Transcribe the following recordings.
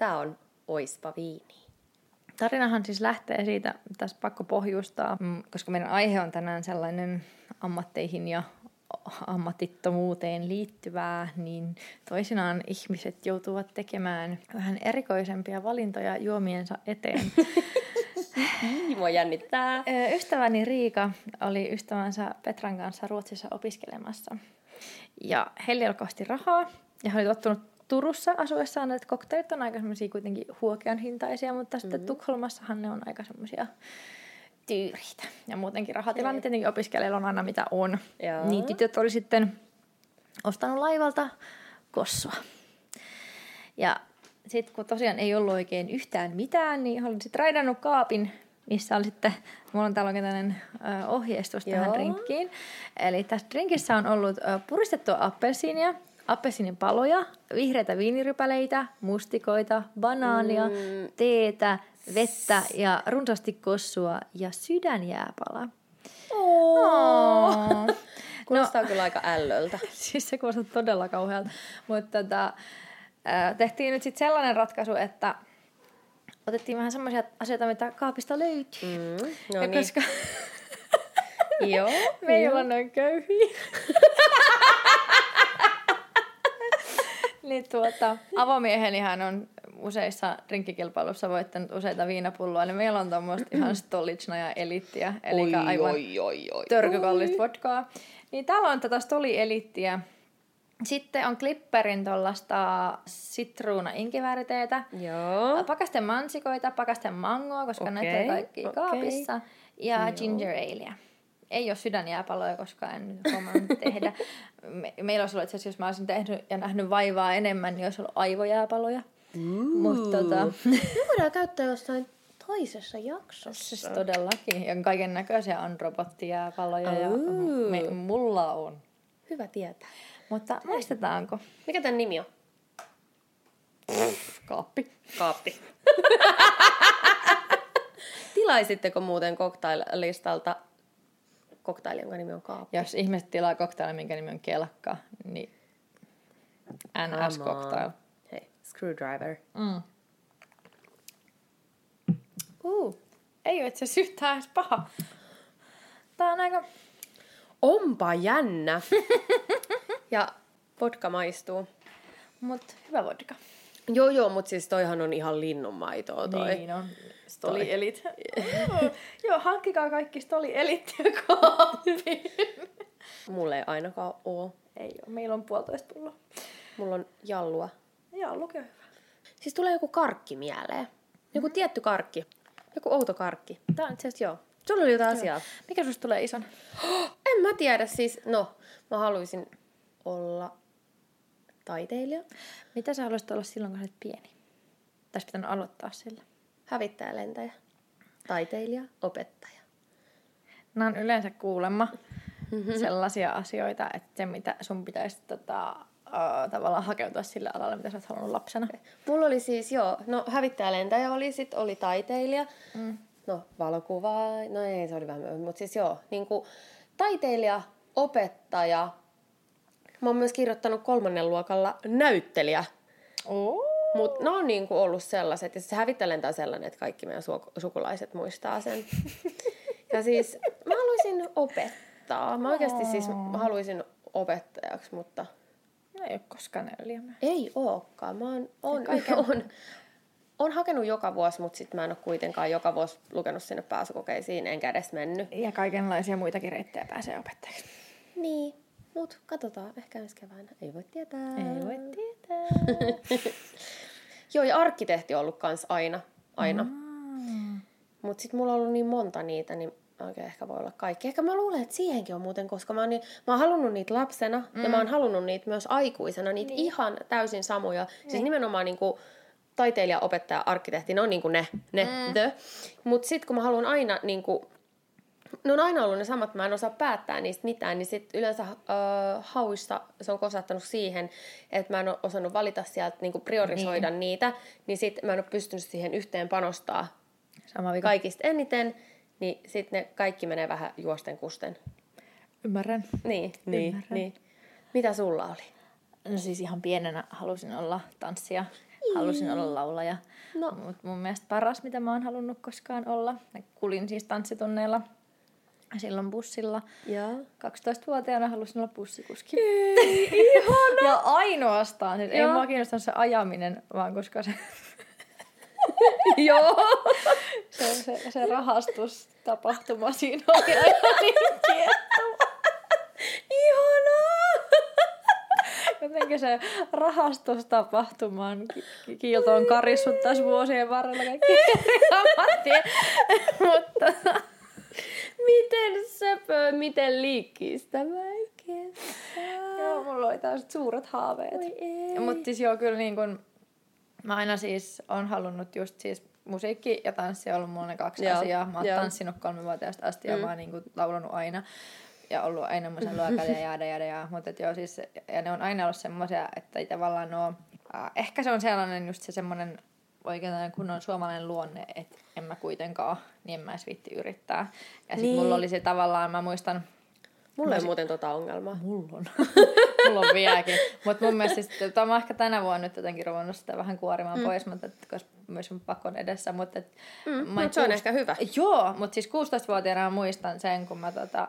Tää on Oispa viini. Tarinahan siis lähtee siitä, tässä pakko pohjustaa, mm, koska meidän aihe on tänään sellainen ammatteihin ja ammatittomuuteen liittyvää, niin toisinaan ihmiset joutuvat tekemään vähän erikoisempia valintoja juomiensa eteen. Mua jännittää. Ystäväni Riika oli ystävänsä Petran kanssa Ruotsissa opiskelemassa. Ja heillä ei kovasti rahaa, ja he oli tottunut Turussa asuessaan, että kokteilit on aika semmoisia kuitenkin huokean hintaisia, mutta mm-hmm. sitten Tukholmassahan ne on aika semmoisia tyyriitä. Ja muutenkin rahatilanne tietenkin opiskelijoilla on aina mitä on. Joo. Niin tytöt oli sitten ostanut laivalta kossua. Ja sitten kun tosiaan ei ollut oikein yhtään mitään, niin olin sitten raidannut kaapin, missä oli sitten, mulla on täällä tällainen ohjeistus Joo. tähän drinkkiin. Eli tässä drinkissä on ollut puristettua appelsiinia, appelsinin paloja, vihreitä viinirypäleitä, mustikoita, banaania, mm. teetä, vettä ja runsaasti kossua ja sydänjääpala. Oh. Kuulostaa no, kyllä aika ällöltä. siis se kuulostaa todella kauhealta. Mutta tota, tehtiin nyt sitten sellainen ratkaisu, että otettiin vähän semmoisia asioita, mitä kaapista löytyy. Mm, no ja niin. koska Joo, me ei olla noin köyhiä. niin tuota, avomiehenihän on useissa rinkkikilpailussa voittanut useita viinapulloa, niin meillä on tuommoista ihan Stolicna ja Elittiä, eli oi, aivan oi, oi, oi, törkykallista vodkaa. Niin täällä on tätä Stoli-elittiä. Sitten on Clipperin tuollaista sitruuna inkivääriteetä. Joo. Pakasten mansikoita, pakasten mangoa, koska okay. näitä on kaikki okay. kaapissa. Ja Joo. ginger aleä ei ole sydänjääpaloja, koska en huomannut tehdä. Me, meillä olisi ollut itse asiassa, jos mä olisin tehnyt ja nähnyt vaivaa enemmän, niin olisi ollut aivojääpaloja. Mutta tota... Me voidaan käyttää jostain toisessa jaksossa. Siis todellakin. Ja kaiken näköisiä on robottijääpaloja ja me, mulla on. Hyvä tietää. Mutta maistetaanko? Mikä tämän nimi on? kaappi. Kaappi. Tilaisitteko muuten cocktail-listalta koktaili, jonka nimi on kaappi? Jos ihmiset tilaa koktaili, minkä nimi on kelkka, niin NS Cocktail. Screwdriver. Mm. Uh, ei ole itse asiassa yhtään edes paha. Tää on aika... Onpa jännä. ja vodka maistuu. Mut hyvä vodka. Joo, joo, mutta siis toihan on ihan linnunmaitoa toi. Niin on. Stoli Elit. joo, hankkikaa kaikki Stoli Elit ja kaappiin. Mulla ei ainakaan oo. Ei oo. Meillä on puolitoista pulloa. Mulla on jallua. Joo, lukee hyvä. Siis tulee joku karkki mieleen. Joku mm. tietty karkki. Joku outo karkki. Tää on itse asiassa joo. Sulla oli jotain asiaa. Mikä susta tulee ison? en mä tiedä siis. No, mä haluaisin olla taiteilija. Mitä sä haluaisit olla silloin, kun olet pieni? Tässä pitänyt aloittaa sillä. Hävittäjä, lentäjä, taiteilija, opettaja. Nämä on yleensä kuulemma sellaisia asioita, että se mitä sun pitäisi tota, uh, tavallaan hakeutua sille alalle, mitä sä oot halunnut lapsena? Mulla oli siis, joo, no hävittäjälentäjä oli, sit oli taiteilija, mm. no valokuva, no ei se oli vähän, mutta siis joo, niin kuin taiteilija, opettaja, mä oon myös kirjoittanut kolmannen luokalla näyttelijä. Oh. Mutta ne on niinku ollut sellaiset, ja se hävittäjälentä on sellainen, että kaikki meidän su- sukulaiset muistaa sen. ja siis mä haluaisin opettaa. Mä oikeasti siis haluaisin opettajaksi, mutta No ei ole koskaan neljämää. Ei ookaan. Mä oon, on, on, on hakenut joka vuosi, mutta sitten mä en ole kuitenkaan joka vuosi lukenut sinne pääsykokeisiin, enkä edes mennyt. Ja kaikenlaisia muitakin reittejä pääsee opettajaksi. Niin, mutta katsotaan. Ehkä ensi keväänä. Ei voi tietää. Ei voi tietää. Joo, ja arkkitehti on ollut kans aina. aina. Mm. Mutta sitten mulla on ollut niin monta niitä, niin oikein ehkä voi olla kaikki. Ehkä mä luulen, että siihenkin on muuten, koska mä oon, niin, mä oon halunnut niitä lapsena mm. ja mä oon mm. halunnut niitä myös aikuisena, niitä niin. ihan täysin samoja. Siis niin. Siis nimenomaan niin kuin, taiteilija, opettaja, arkkitehti, ne on niin kuin ne, ne mm. the. Mutta sitten kun mä haluan aina niin kuin, ne on aina ollut ne samat, mä en osaa päättää niistä mitään, niin sitten yleensä äh, hauista se on kosattanut siihen, että mä en ole osannut valita sieltä, niin kuin priorisoida niin. niitä, niin sitten mä en ole pystynyt siihen yhteen panostaa Sama vika. kaikista eniten niin sitten ne kaikki menee vähän juosten kusten. Ymmärrän. Niin, niin, Ymmärrän. niin. Mitä sulla oli? No siis ihan pienenä halusin olla tanssia, halusin olla laulaja. No. Mutta mun mielestä paras, mitä mä oon halunnut koskaan olla. Mä kulin siis tanssitunneilla silloin bussilla. Joo. 12-vuotiaana halusin olla bussikuski. Ei, ihana! Ja ainoastaan, siis ei mua kiinnostanut se ajaminen, vaan koska se, Joo. se, se, se rahastustapahtuma siinä oli aivan niin kiehtova. Ihanaa! Jotenkin se rahastustapahtuman ki- kiilto on karissut tässä vuosien varrella kaikki ammattien. Mutta Miten söpö, miten liikkistä vaikea. joo, mulla oli tällaiset suuret haaveet. Mutta siis joo, kyllä niin kun, mä aina siis on halunnut just siis musiikki ja tanssi on ollut mulle ne kaksi Joo, asiaa. Mä oon joo. tanssinut kolmevuotiaasta asti ja mä oon niin laulanut aina. Ja ollut aina musen luokalla ja jäädä jäädä ja, mutta joo siis, ja ne on aina ollut semmoisia, että ei tavallaan oo, äh, ehkä se on sellainen just se semmoinen oikein kunnon suomalainen luonne, että en mä kuitenkaan, niin en mä edes viitti yrittää. Ja sit Niin. mulla oli se tavallaan, mä muistan, Mulla ei muuten tota ongelmaa. Mulla on. Mulla on vieläkin. Mutta mun mielestä siis, mä ehkä tänä vuonna nyt jotenkin ruvennut sitä vähän kuorimaan mm. pois, mutta et, koska myös mun pakon edessä. Mutta et, Mm, mut se on ehkä hyvä. Joo, mutta siis 16-vuotiaana mä muistan sen, kun mä tota,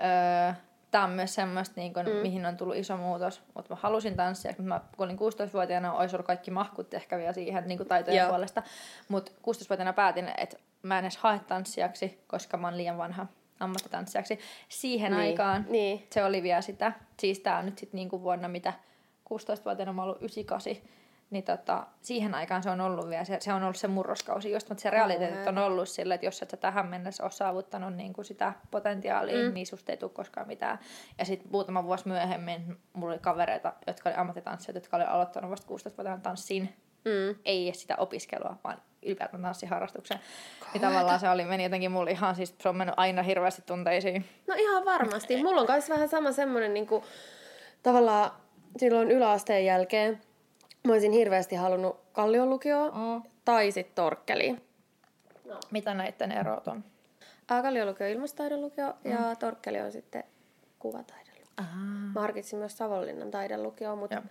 öö, Tämä on myös semmoista, niin kun, mm. mihin on tullut iso muutos. Mutta mä halusin tanssia, mutta mä, kun olin 16-vuotiaana, olisi ollut kaikki mahkut ehkä vielä siihen niin taitojen Joo. puolesta. Mutta 16-vuotiaana päätin, että mä en edes hae tanssijaksi, koska mä oon liian vanha ammattitanssijaksi. Siihen Niin, aikaan niin. se oli vielä sitä. Siis tää on nyt sitten niinku vuonna, mitä 16-vuotiaana mä oon ollut 98. Niin tota, siihen aikaan se on ollut vielä, se, se on ollut se murroskausi just, mutta se realiteetit on ollut sillä, että jos et sä tähän mennessä ole saavuttanut niin kuin sitä potentiaalia, mm. niin susta ei tule koskaan mitään. Ja sitten muutama vuosi myöhemmin mulla oli kavereita, jotka oli ammattitanssijoita, jotka oli aloittanut vasta 16-vuotiaana tanssin. Mm. Ei edes sitä opiskelua, vaan ylipäätään tanssiharrastuksen. Niin tavallaan se oli, meni jotenkin mulla ihan siis, se on mennyt aina hirveästi tunteisiin. No ihan varmasti. Mulla on myös vähän sama semmoinen niinku, tavallaan silloin yläasteen jälkeen mä olisin hirveästi halunnut Kallion lukioon Mm. tai sitten Torkkeliin. Mitä näiden erot on? Kallion lukio on ilmastaidon lukio mm. ja Torkkeli on sitten kuvataiden lukio. Aha. Mä harkitsin myös Savonlinnan taidelukioon, mutta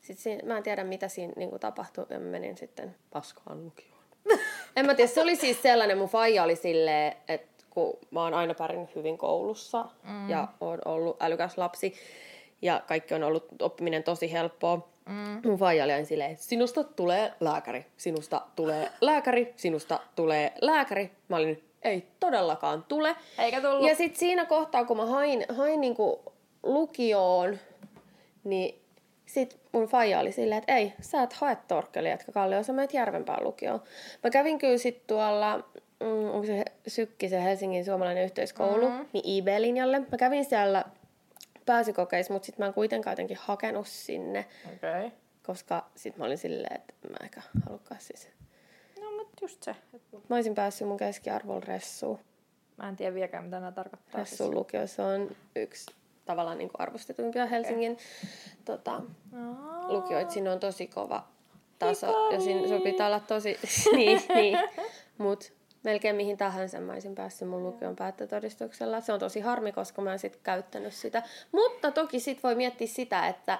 sit siinä, mä en tiedä mitä siinä niinku tapahtui ja mä menin sitten paskaan lukioon. en mä tiedä, se oli siis sellainen, mun faija oli silleen, että kun mä oon aina pärjännyt hyvin koulussa mm. ja oon ollut älykäs lapsi ja kaikki on ollut oppiminen tosi helppoa. Mm. Mun faija oli aina silleen, että sinusta tulee lääkäri, sinusta tulee lääkäri, sinusta tulee lääkäri. Mä olin, ei todellakaan tule. Eikä tullut. Ja sitten siinä kohtaa, kun mä hain, hain niinku lukioon, niin sit mun faija oli silleen, että ei, sä et hae Torkkelia, etkä Kallio, sä menet Järvenpään lukioon. Mä kävin kyllä sit tuolla, mm, onko se Sykki, se Helsingin suomalainen yhteiskoulu, mm. niin IB-linjalle. Mä kävin siellä pääsykokeissa, mutta sitten mä en kuitenkaan jotenkin hakenut sinne. Okay. koska sit mä olin silleen, että mä ehkä halukkaan siis. No, mutta just se. Mä olisin päässyt mun keskiarvolla ressuun. Mä en tiedä vieläkään, mitä nämä tarkoittaa. Ressun lukio, se on yksi tavallaan niin kuin arvostetuimpia Helsingin tota, Aa. lukioita. Siinä on tosi kova taso ja siinä sun pitää olla tosi... niin, niin. Mut melkein mihin tahansa mä olisin päässyt mun lukion päättötodistuksella. Se on tosi harmi, koska mä en sit käyttänyt sitä. Mutta toki sit voi miettiä sitä, että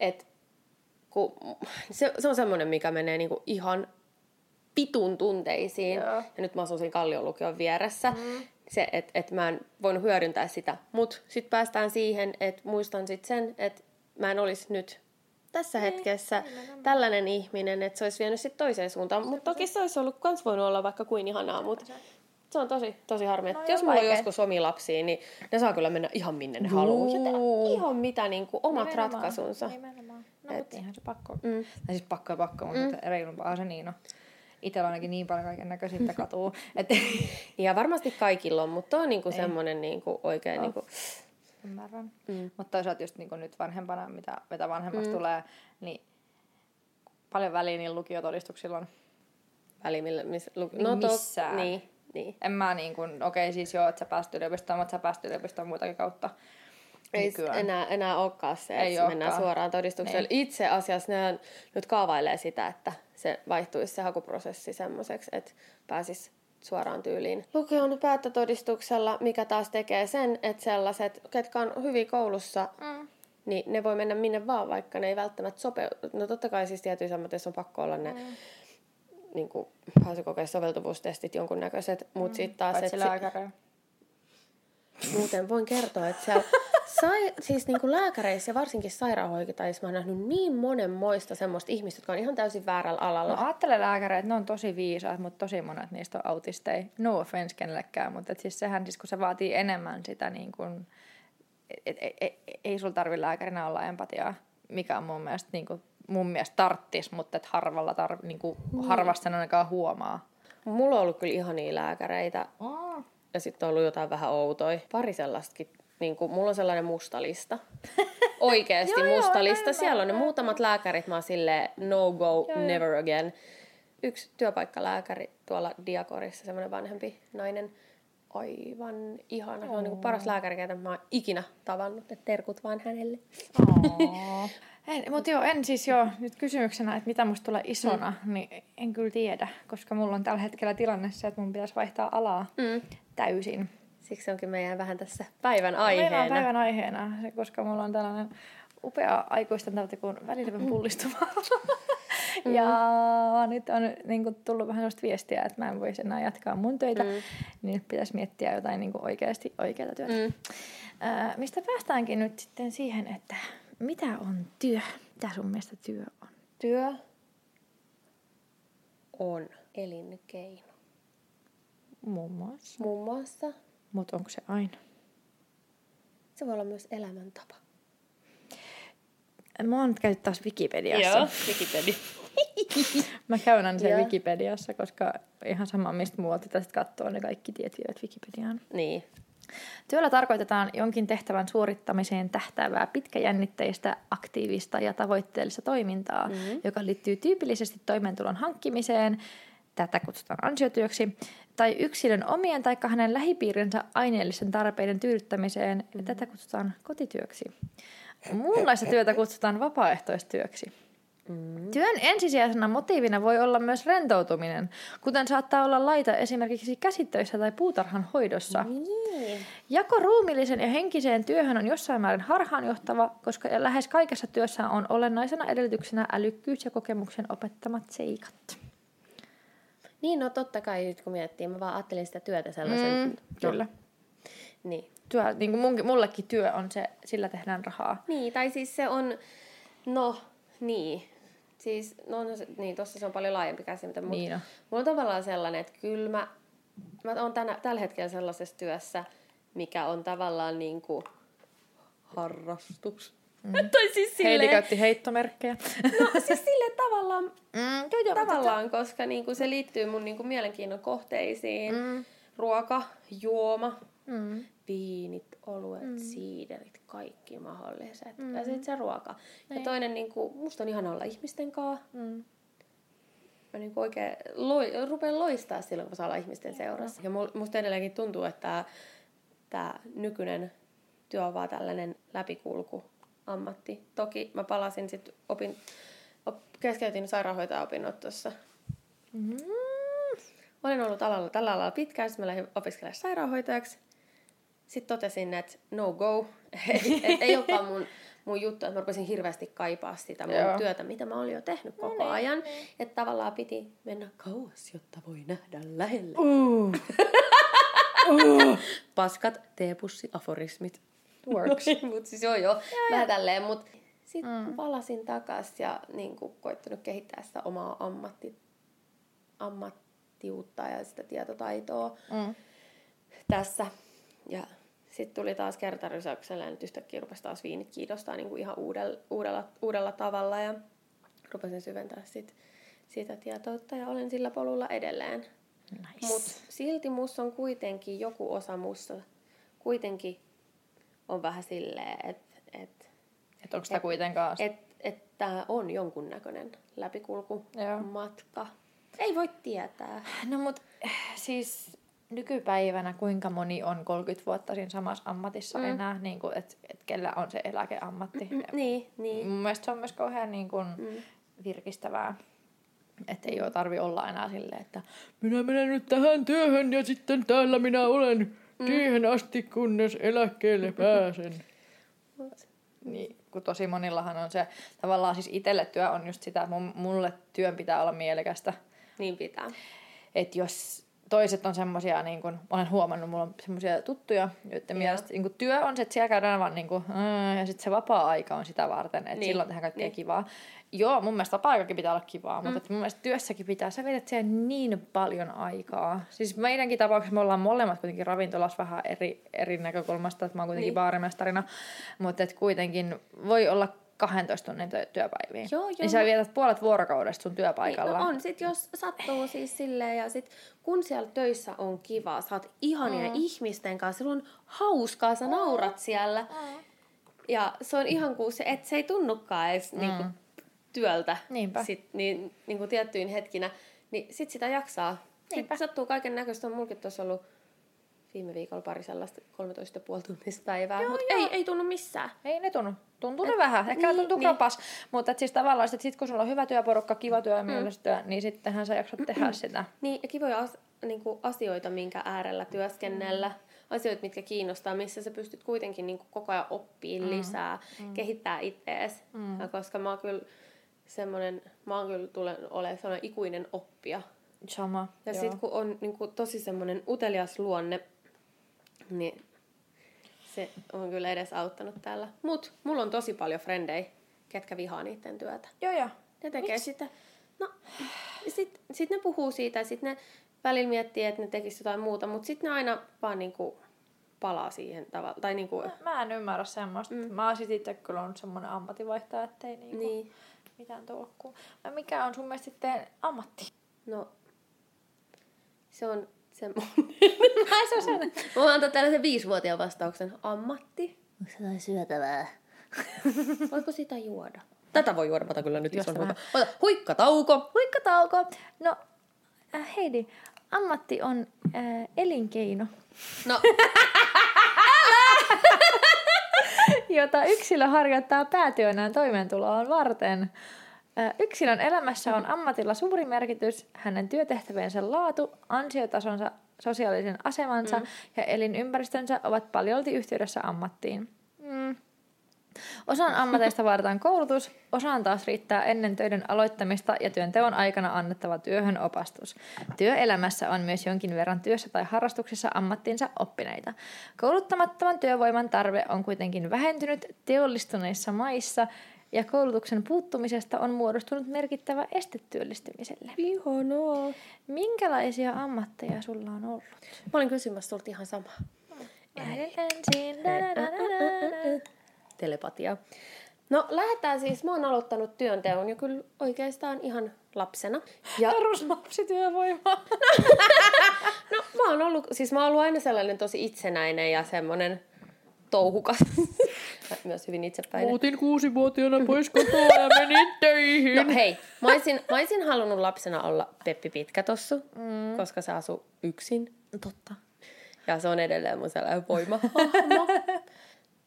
et, kun, se, se on semmoinen, mikä menee niinku ihan pitun tunteisiin. Joo. Ja nyt mä asun siinä Kallion lukion vieressä. Mm. Se, että et mä en voinut hyödyntää sitä. Mutta sitten päästään siihen, että muistan sitten sen, että mä en olisi nyt tässä Niin, hetkessä tällainen ihminen, että se olisi vienyt sitten toiseen suuntaan. Mutta toki se olisi ollut, kans voinut olla vaikka kuin ihanaa, mutta se on tosi, tosi harmi. No jos mulla on joskus omia lapsia, niin ne saa kyllä mennä ihan minne ne haluaa. Ja ihan mitä niin kuin, omat Nimenomaan. ratkaisunsa. Nimenomaan. No, Et- ihan se pakko. Mm. Tai siis pakko ja pakko, mutta mm. reilumpaa se niin on. Itsellä on ainakin niin paljon kaiken näköistä katuu. että Ja varmasti kaikilla on, mutta on niinku semmoinen niinku oikein Oh. niinku, Ymmärrän. Mm. Mutta toisaalta just niin nyt vanhempana, mitä, mitä vanhemmaksi mm. tulee, niin paljon väliä niillä lukiotodistuksilla on. väli, millä, missä, lu, Niin no to, missään. niin, niin. En mä niin kuin, okei okay, siis joo, että sä pääst yliopistoon, mutta sä pääst yliopistoon muutakin kautta. Ei nykyään. enää, enää olekaan se, Ei että mennään olekaan. suoraan todistukselle. Niin. Itse asiassa ne nyt kaavailee sitä, että se vaihtuisi se hakuprosessi semmoiseksi, että pääsis suoraan tyyliin lukion päättötodistuksella, mikä taas tekee sen, että sellaiset, ketkä on hyvin koulussa, Mm. niin ne voi mennä minne vaan, vaikka ne ei välttämättä sopeudu. No totta kai siis tietyissä ammateissa on pakko olla ne mm. niin kuin, pääsykokeissa soveltuvuustestit jonkunnäköiset, mutta mm. sitten taas... Paitsi lääkäreä. Muuten voin kertoa, että siellä sai, siis niin kuin lääkäreissä ja varsinkin sairaanhoitajissa mä oon nähnyt niin monenmoista semmoista ihmistä, jotka on ihan täysin väärällä alalla. No ajattele lääkäreitä, ne on tosi viisaat, mutta tosi monet niistä on autisteja. No offense kenellekään, mutta et siis sehän siis kun se vaatii enemmän sitä niin kuin, et, et, et, et, ei sulla tarvi lääkärinä olla empatiaa, mikä on mun mielestä niin kuin, mun mielestä tarttis, mutta et harvalla tar, niin kuin, niin. harvasta sen ainakaan huomaa. Mulla on ollut kyllä ihania lääkäreitä. Oh. Ja sitten on ollut jotain vähän outoja. Pari sellaistakin niin kuin, mulla on sellainen musta lista. Oikeasti joo, musta joo, lista. Siellä on ne muutamat lääkärit, mä oon silleen no go, joo, never again. Yksi työpaikkalääkäri tuolla Diakorissa, semmoinen vanhempi nainen. Aivan ihana. Se on niin kuin paras lääkäri, ketä mä oon ikinä tavannut. Et terkut vaan hänelle. En, mutta joo, en siis jo nyt kysymyksenä, että mitä musta tulee isona, mm. niin en kyllä tiedä, koska mulla on tällä hetkellä tilanne se, että mun pitäisi vaihtaa alaa mm. täysin. Siksi onkin meidän vähän tässä päivän aiheena. Meillä on päivän aiheena, koska mulla on tällainen upea aikuisten tauti kuin välilevän pullistuma. mm. ja nyt on niin kuin, tullut vähän sellaista viestiä, että mä en voisi enää jatkaa mun töitä, mm. niin pitäisi miettiä jotain niin kuin oikeasti oikeaa työtä. Mm. Äh, mistä päästäänkin nyt sitten siihen, että mitä on työ? Mitä sun mielestä työ on? Työ on elinkeino. Muun muassa. Muun muassa. Mutta onko se aina? Se voi olla myös elämäntapa. Mä oon nyt käynyt taas Wikipediassa. Joo, Wikipedia. Mä käyn sen Wikipediassa, koska ihan sama mistä muualta tästä katsoo, ne kaikki tiet vievät Wikipediaan. Niin. Työllä tarkoitetaan jonkin tehtävän suorittamiseen tähtäävää pitkäjännitteistä, aktiivista ja tavoitteellista toimintaa, mm-hmm. joka liittyy tyypillisesti toimeentulon hankkimiseen, tätä kutsutaan ansiotyöksi, tai yksilön omien tai hänen lähipiirinsä aineellisten tarpeiden tyydyttämiseen, mm-hmm. tätä kutsutaan kotityöksi. Muunlaista työtä kutsutaan vapaaehtoistyöksi. Mm. Työn ensisijaisena motiivina voi olla myös rentoutuminen, kuten saattaa olla laita esimerkiksi käsittöissä tai puutarhan hoidossa. Mm. Jako ruumillisen ja henkiseen työhön on jossain määrin harhaanjohtava, koska lähes kaikessa työssä on olennaisena edellytyksenä älykkyys ja kokemuksen opettamat seikat. Niin, no totta kai nyt kun miettii, mä vaan ajattelin sitä työtä sellaisen... Mm, no. Kyllä. Niin. Työ, niin kuin mun, mullekin työ on se, sillä tehdään rahaa. Niin, tai siis se on, no niin, siis, no, no niin, tossa se on paljon laajempi käsite, mutta niin mulla on tavallaan sellainen, että kyllä mä, mä oon tänä, tällä hetkellä sellaisessa työssä, mikä on tavallaan niin kuin harrastus. Mm. tai siis silleen... Heidi käytti heittomerkkejä. no siis silleen tavallaan, mm, joo, joo, tavallaan mutta... koska niinku se liittyy mun niinku mielenkiinnon kohteisiin. Mm. Ruoka, juoma, mm. viinit, oluet, mm. siiderit, kaikki mahdolliset. Mm. Ja sitten se ruoka. Niin. Ja toinen, niinku, musta on ihan olla ihmisten kanssa. Mm. Mä niinku oikein loi, rupean loistaa silloin, kun saa olla ihmisten seurassa. Ja musta edelleenkin tuntuu, että tämä nykyinen työ on vaan tällainen läpikulku ammatti. Toki mä palasin sitten opin, op, keskeytin sairaanhoitajaopinnot tuossa. Mm. Olen ollut alalla, tällä alalla pitkään, sitten mä lähdin opiskelemaan sairaanhoitajaksi. Sitten totesin, että no go, et ei olekaan mun, mun juttu, että mä rupesin hirveästi kaipaa sitä mun Joo. työtä, mitä mä olin jo tehnyt koko no, ajan. Niin. Että tavallaan piti mennä kauas, jotta voi nähdä lähelle. Uh. uh. Paskat, teepussi, works. mut siis joo joo, vähän tälleen, mut sitten mm. palasin takas ja niin kuin, koittanut kehittää sitä omaa ammatti, ammattiutta ja sitä tietotaitoa mm. tässä. Ja sitten tuli taas kertarysäyksellä ja nyt yhtäkkiä rupesi taas viinit kiinnostaa niin kuin ihan uudella, uudella, uudella tavalla ja rupesin syventää sit sitä tietoutta ja olen sillä polulla edelleen. Nice. Mutta silti musta on kuitenkin joku osa musta kuitenkin on vähän silleen, että... Et, et onko tämä kuitenkaan... Että et, tämä on jonkunnäköinen läpikulku, Joo. matka. Ei voi tietää. No mut siis nykypäivänä kuinka moni on 30 vuotta siinä samassa ammatissa mm. enää, niin kuin, että et kellä on se eläkeammatti. Mm, niin, niin. Mun mielestä se on myös kauhean niin kuin, mm. virkistävää. Että ei ole tarvi olla enää silleen, että minä menen nyt tähän työhön ja sitten täällä minä olen mm. siihen asti, kunnes eläkkeelle pääsen. niin. kun tosi monillahan on se, tavallaan siis itselle työ on just sitä, että mulle työn pitää olla mielekästä. Niin pitää. Että jos toiset on semmoisia, niin kun, olen huomannut, mulla on semmoisia tuttuja, joiden mielestä niin kun, työ on se, että siellä käydään vaan niin kun, ja sitten se vapaa-aika on sitä varten, että niin. silloin tehdään kaikkea niin. kivaa. Joo, mun mielestä vapaa-aikakin pitää olla kivaa, mm. mutta mun mielestä työssäkin pitää, sä vietät siihen niin paljon aikaa. Siis meidänkin tapauksessa me ollaan molemmat kuitenkin ravintolassa vähän eri, eri näkökulmasta, että mä oon kuitenkin niin. baarimestarina, mutta et kuitenkin voi olla 12 tunnin työpäiviä. Joo, joo. Niin sä vietät puolet vuorokaudesta sun työpaikalla. Niin, no on, sit jos sattuu siis silleen ja sit kun siellä töissä on kiva, sä oot ihania mm. ihmisten kanssa, sulla on hauskaa, sä naurat siellä. Mm. Ja se on ihan kuin se, että se ei tunnukaan edes mm. niinku, työltä Niinpä. Sit, niin, niinku tiettyyn hetkinä, niin sit sitä jaksaa. Niinpä. Sitten sattuu kaiken näköistä, on mulkin tuossa ollut viime viikolla pari sellaista 13,5 tuntista päivää, mutta ei, ei tunnu missään. Ei ne tunnu. Tuntuu ne vähän. Ehkä niin, tuntuu niin. kropas. Mutta siis tavallaan että sit kun sulla on hyvä työporukka, kiva työ ja mm. työ, niin sittenhän sä jaksat tehdä sitä. Niin, ja kivoja as, niin kuin asioita, minkä äärellä työskennellä. Mm. Asioita, mitkä kiinnostaa, missä sä pystyt kuitenkin niin kuin koko ajan oppiin mm. lisää, mm. kehittää ittees. Mm. Ja koska mä oon kyllä semmoinen, mä oon kyllä tulen olemaan semmoinen ikuinen oppija. Sama, Ja sitten kun on niin kuin, tosi semmoinen utelias luonne, niin se on kyllä edes auttanut täällä. Mut mulla on tosi paljon frendejä, ketkä vihaa niiden työtä. Joo, joo. Ne tekee Miks? sitä. No, sit, sit ne puhuu siitä ja sit ne välillä miettii, että ne tekisivät jotain muuta, mutta sitten ne aina vaan niinku palaa siihen tavalla. Tai niinku... mä, mä en ymmärrä semmoista. Mm. Mä oon sit itse kyllä ollut semmoinen ammatinvaihtaja, ettei niinku niin. Mitään tolkkuu. Mikä on sun mielestä sitten ammatti? No, se on semmoinen. Ai se on sen. Mä voin antaa tällaisen viisivuotiaan vastauksen. Ammatti. Onko se jotain syötävää? Voiko sitä juoda? Tätä voi juoda, mutta kyllä nyt jos on huikka. Ota, huikkatauko. Huikkatauko. No, äh, Heidi, ammatti on äh, elinkeino. No. jota yksilö harjoittaa päätyönään toimeentuloon varten. Yksilön elämässä on ammatilla suuri merkitys, hänen työtehtäviensä laatu, ansiotasonsa, sosiaalisen asemansa mm. ja elinympäristönsä ovat paljolti yhteydessä ammattiin. Osan ammateista vaaditaan koulutus, osaan taas riittää ennen töiden aloittamista ja työnteon aikana annettava työhön opastus. Työelämässä on myös jonkin verran työssä tai harrastuksissa ammattinsa oppineita. Kouluttamattoman työvoiman tarve on kuitenkin vähentynyt teollistuneissa maissa ja koulutuksen puuttumisesta on muodostunut merkittävä este työllistymiselle. Ihanaa. Minkälaisia ammatteja sulla on ollut? Mä olin kysymässä sulta ihan sama. Telepatia. No lähdetään siis, mä oon aloittanut työnteon jo kyllä oikeastaan ihan lapsena. Ja... Peruslapsityövoima. no mä oon ollut, siis mä oon ollut aina sellainen tosi itsenäinen ja semmoinen touhukas. Myös hyvin itsepäinen. Muutin kuusivuotiaana pois kotoa ja menin töihin. No hei, mä olisin, mä olisin halunnut lapsena olla Peppi Pitkätossu, mm. koska se asuu yksin. No, totta. Ja se on edelleen mun sellainen voima.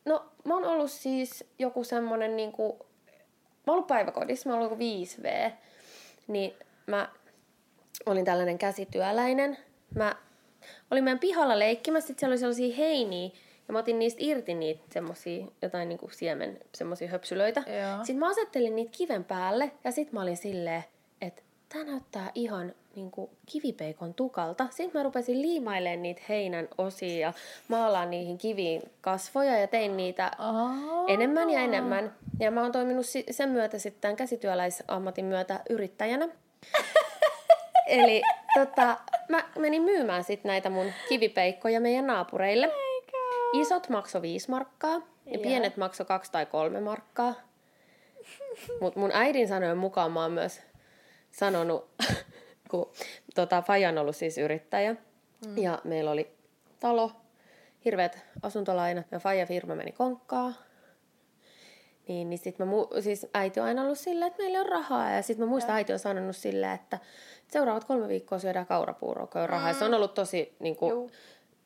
No, mä oon ollut siis joku semmonen niinku... Mä oon ollut päiväkodissa, mä oon ollut 5V. Niin mä olin tällainen käsityöläinen. Mä olin meidän pihalla leikkimässä, sit siellä oli sellaisia heiniä, ja mä otin niistä irti niitä semmosia, jotain niinku siemen, semmosia höpsylöitä. Joo. Sitten mä asettelin niitä kiven päälle ja sitten mä olin silleen, että tää näyttää ihan niinku kivipeikon tukalta. Sitten mä rupesin liimailemaan niitä heinän osia ja maalaan niihin kiviin kasvoja ja tein niitä enemmän ja enemmän. Ja mä oon toiminut sen myötä sitten tämän käsityöläisammatin myötä yrittäjänä. Eli tota, mä menin myymään sitten näitä mun kivipeikkoja meidän naapureille. Isot makso 5 markkaa ja pienet makso 2 tai 3 markkaa. Mutta mun äidin sanojen mukaan mä oon myös sanonut, kun tota, Faja on ollut siis yrittäjä mm. ja meillä oli talo, hirveät asuntolainat ja Faja firma meni konkkaa. Niin, niin sit mä, siis äiti on aina ollut silleen, että meillä on rahaa. Ja sitten mä muistan, ja. äiti on sanonut silleen, että seuraavat kolme viikkoa syödään kaurapuuroa, kun on rahaa. Mm. se on ollut tosi, niin kuin,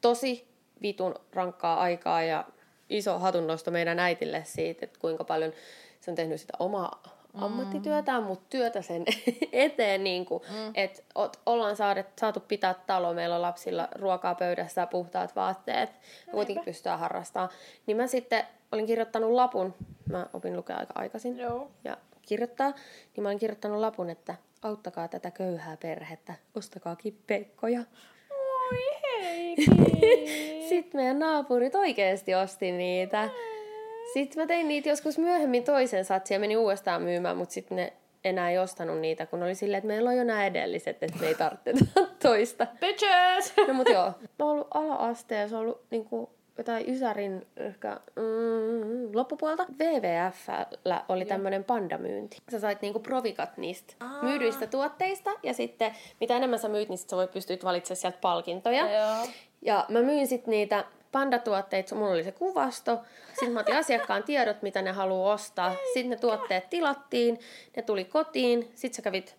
tosi vitun rankkaa aikaa ja iso hatunnosto meidän äitille siitä, että kuinka paljon se on tehnyt sitä omaa mm. Ammattityötään, mutta työtä sen eteen, niin kuin, mm. että ollaan saadet, saatu pitää talo, meillä on lapsilla ruokaa pöydässä puhtaat vaatteet, ja kuitenkin pystytään harrastamaan. Niin mä sitten olin kirjoittanut lapun mä opin lukea aika aikaisin Joo. ja kirjoittaa, niin mä olin kirjoittanut lapun, että auttakaa tätä köyhää perhettä, ostakaa kippeikkoja. Oi hei. Sitten meidän naapurit oikeasti osti niitä. Sitten mä tein niitä joskus myöhemmin toisen satsin ja menin uudestaan myymään, mutta sitten ne enää ei ostanut niitä, kun oli silleen, että meillä on jo nämä edelliset, että me ei tarvitse toista. Bitches! No mut joo, mä oon ollut ala-asteessa, ollut niinku jotain Ysärin ehkä mm, loppupuolta. WWFllä oli tämmöinen pandamyynti. Sä sait niinku provikat niistä Aa. myydyistä tuotteista ja sitten mitä enemmän sä myyt, niin sit sä voit pystyä valitsemaan sieltä palkintoja. Joo. Ja mä myin sitten niitä pandatuotteita, mulla oli se kuvasto. Sitten mä otin asiakkaan tiedot, mitä ne haluaa ostaa. Sitten ne tuotteet tilattiin, ne tuli kotiin. Sitten sä kävit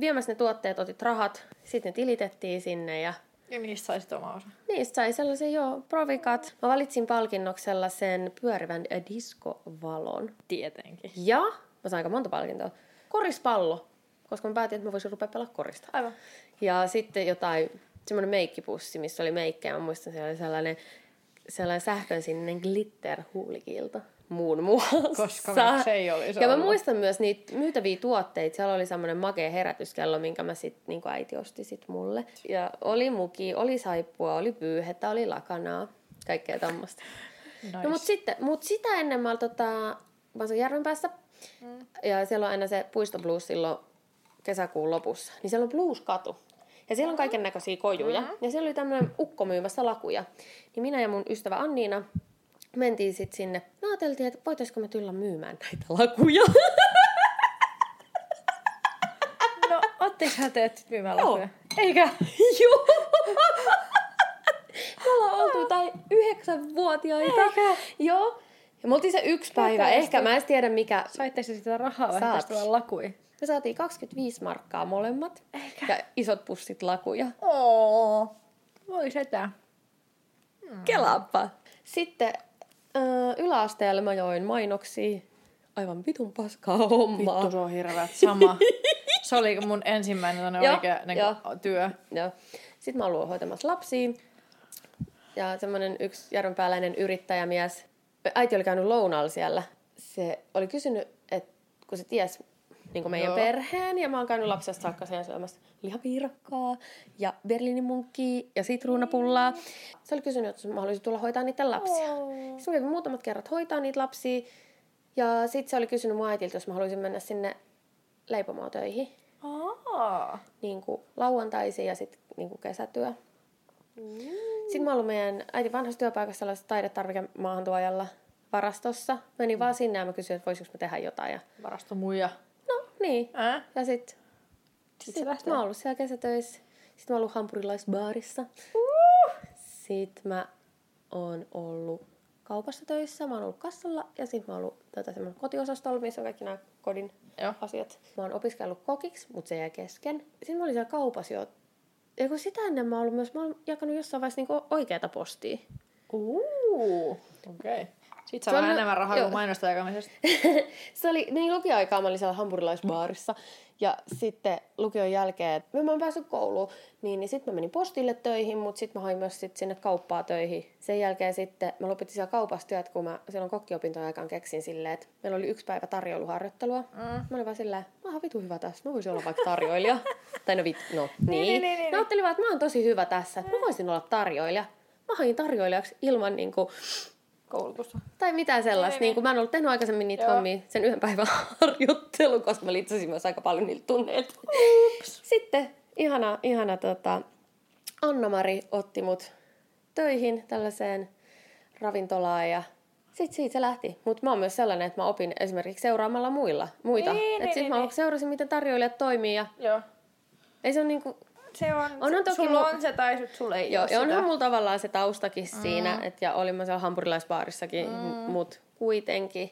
viemässä ne tuotteet, otit rahat. Sitten ne tilitettiin sinne ja Ja niistä saisit oma osa. niistä sai sellaisen jo provikat. Mä valitsin palkinnoksi sellaisen pyörivän diskovalon. Tietenkin. Ja mä sain aika monta palkintoa. Korispallo, koska mä päätin, että mä voisin rupea pelaa korista. Aivan. Ja sitten jotain, semmoinen meikkipussi, missä oli meikkejä. Mä muistan, siellä oli sellainen, sellainen sähkön sininen glitter-huulikilto muun muassa. Koska se ei olisi Ja mä ollut. muistan myös niitä myytäviä tuotteita. Siellä oli semmoinen makea herätyskello, minkä mä sit, niin äiti osti sit mulle. Ja oli muki, oli saippua, oli pyyhettä, oli lakanaa. Kaikkea tämmöistä. Nice. No mut, sitten, mut sitä ennen mä, tota, mä asuin Järvenpäässä. Mm. Ja siellä on aina se puisto blues silloin kesäkuun lopussa. Niin siellä on blues-katu. Ja siellä on kaiken näköisiä kojuja. Mm. Ja siellä oli tämmöinen ukko myymässä lakuja. Niin minä ja mun ystävä Anniina mentiin sitten sinne. Me ajateltiin, että voitaisiko me tulla myymään näitä lakuja. No, ootteko sä teet myymään Joo. lakuja? Eikä? Joo. Me ollaan oltu jotain yhdeksänvuotiaita. Eikä? Joo. Ja me oltiin se yksi päivä. Ehkä mä en tiedä mikä Saitteko te sitä rahaa vai tästä lakui? Me saatiin 25 markkaa molemmat. Eikä. Ja isot pussit lakuja. Oo. Voi setä. Kelaappa. Sitten ö, yläasteella mä join mainoksia. Aivan vitun paskaa hommaa. Vittu, se on hirveä. Sama. Se oli mun ensimmäinen oikea niin joo. työ. Joo. Sitten mä olin hoitamassa lapsia. Ja semmoinen yksi järvenpääläinen yrittäjämies, äiti oli käynyt lounaalla siellä. Se oli kysynyt, että kun se ties niin meidän Joo. perheen, ja mä oon käynyt lapsesta saakka siellä syömässä lihapiirakkaa ja berliinimunkkia ja sitruunapullaa. Se oli kysynyt, että mä haluaisin tulla hoitaa niiden lapsia. Oo. Sitten mä kävin muutamat kerrat hoitaa niitä lapsia. Ja sitten se oli kysynyt mun äitiltä, jos mä haluaisin mennä sinne leipomoon töihin. Aa. Niin kuin lauantaisin ja sitten niin kuin kesätyö. Sitten mä ollut meidän äitin vanhassa työpaikassa sellaisessa taidetarvikemaahantuojalla varastossa. Menin vaan sinne ja mä kysyin, että voisiko mä tehdä jotain. Ja... Varasto muija. No niin. Ää? Ja sit, sit se lähtee. mä oon ollut siellä kesätöissä. Sitten mä oon ollut hampurilaisbaarissa. Sitten mä oon ollut kaupassa töissä. Mä oon ollut kassalla ja sitten mä oon ollut tätä semmoinen kotiosastolla, missä on kaikki nämä kodin Joo. asiat. Mä oon opiskellut kokiksi, mutta se jäi kesken. Sitten mä olin siellä kaupassa jo. Ja kun sitä ennen mä oon ollut myös, mä oon jakanut jossain vaiheessa niinku oikeata postia. Uuu. Okei. Okay. Sitten saa vähän nyt- enemmän rahaa joo. kuin mainosta jakamisesta. se oli, niin lukioaikaa mä olin siellä hampurilaisbaarissa. Ja sitten lukion jälkeen, mä oon päässyt kouluun, niin, niin sitten mä menin postille töihin, mutta sitten mä hain myös sit sinne kauppaa töihin. Sen jälkeen sitten mä lopetin siellä kaupassa työt, kun mä silloin kokkiopintojen aikaan keksin silleen, että meillä oli yksi päivä tarjoiluharjoittelua. Mm. Mä olin vaan silleen, mä oon vitu hyvä tässä, mä voisin olla vaikka tarjoilija. tai no vit, no niin. niin, niin, niin, Mä niin. ajattelin vaan, että mä oon tosi hyvä tässä, että mä voisin olla tarjoilija. Mä hain tarjoilijaksi ilman niinku, Koulutusta. tai mitään sellaista. Niin, Niin, kun mä en ollut tehnyt aikaisemmin niitä Joo. hommia sen yhden päivän harjoittelun, koska mä litsasin myös aika paljon niiltä tunneilta. Sitten ihana, ihana tota, Anna-Mari otti mut töihin tällaiseen ravintolaan ja sitten siitä se lähti. Mutta mä oon myös sellainen, että mä opin esimerkiksi seuraamalla muilla, muita. Niin, Et niin, sit niin, mä niin. seurasin, miten tarjoilijat toimii ja Joo. ei se on niinku, Se on, Onhan toki sulla mu- on se tai sit sulla ei Joo, ole onhan sitä. mulla tavallaan se taustakin mm. siinä, että ja olin mä siellä hampurilaisbaarissakin, mm. mut kuitenkin.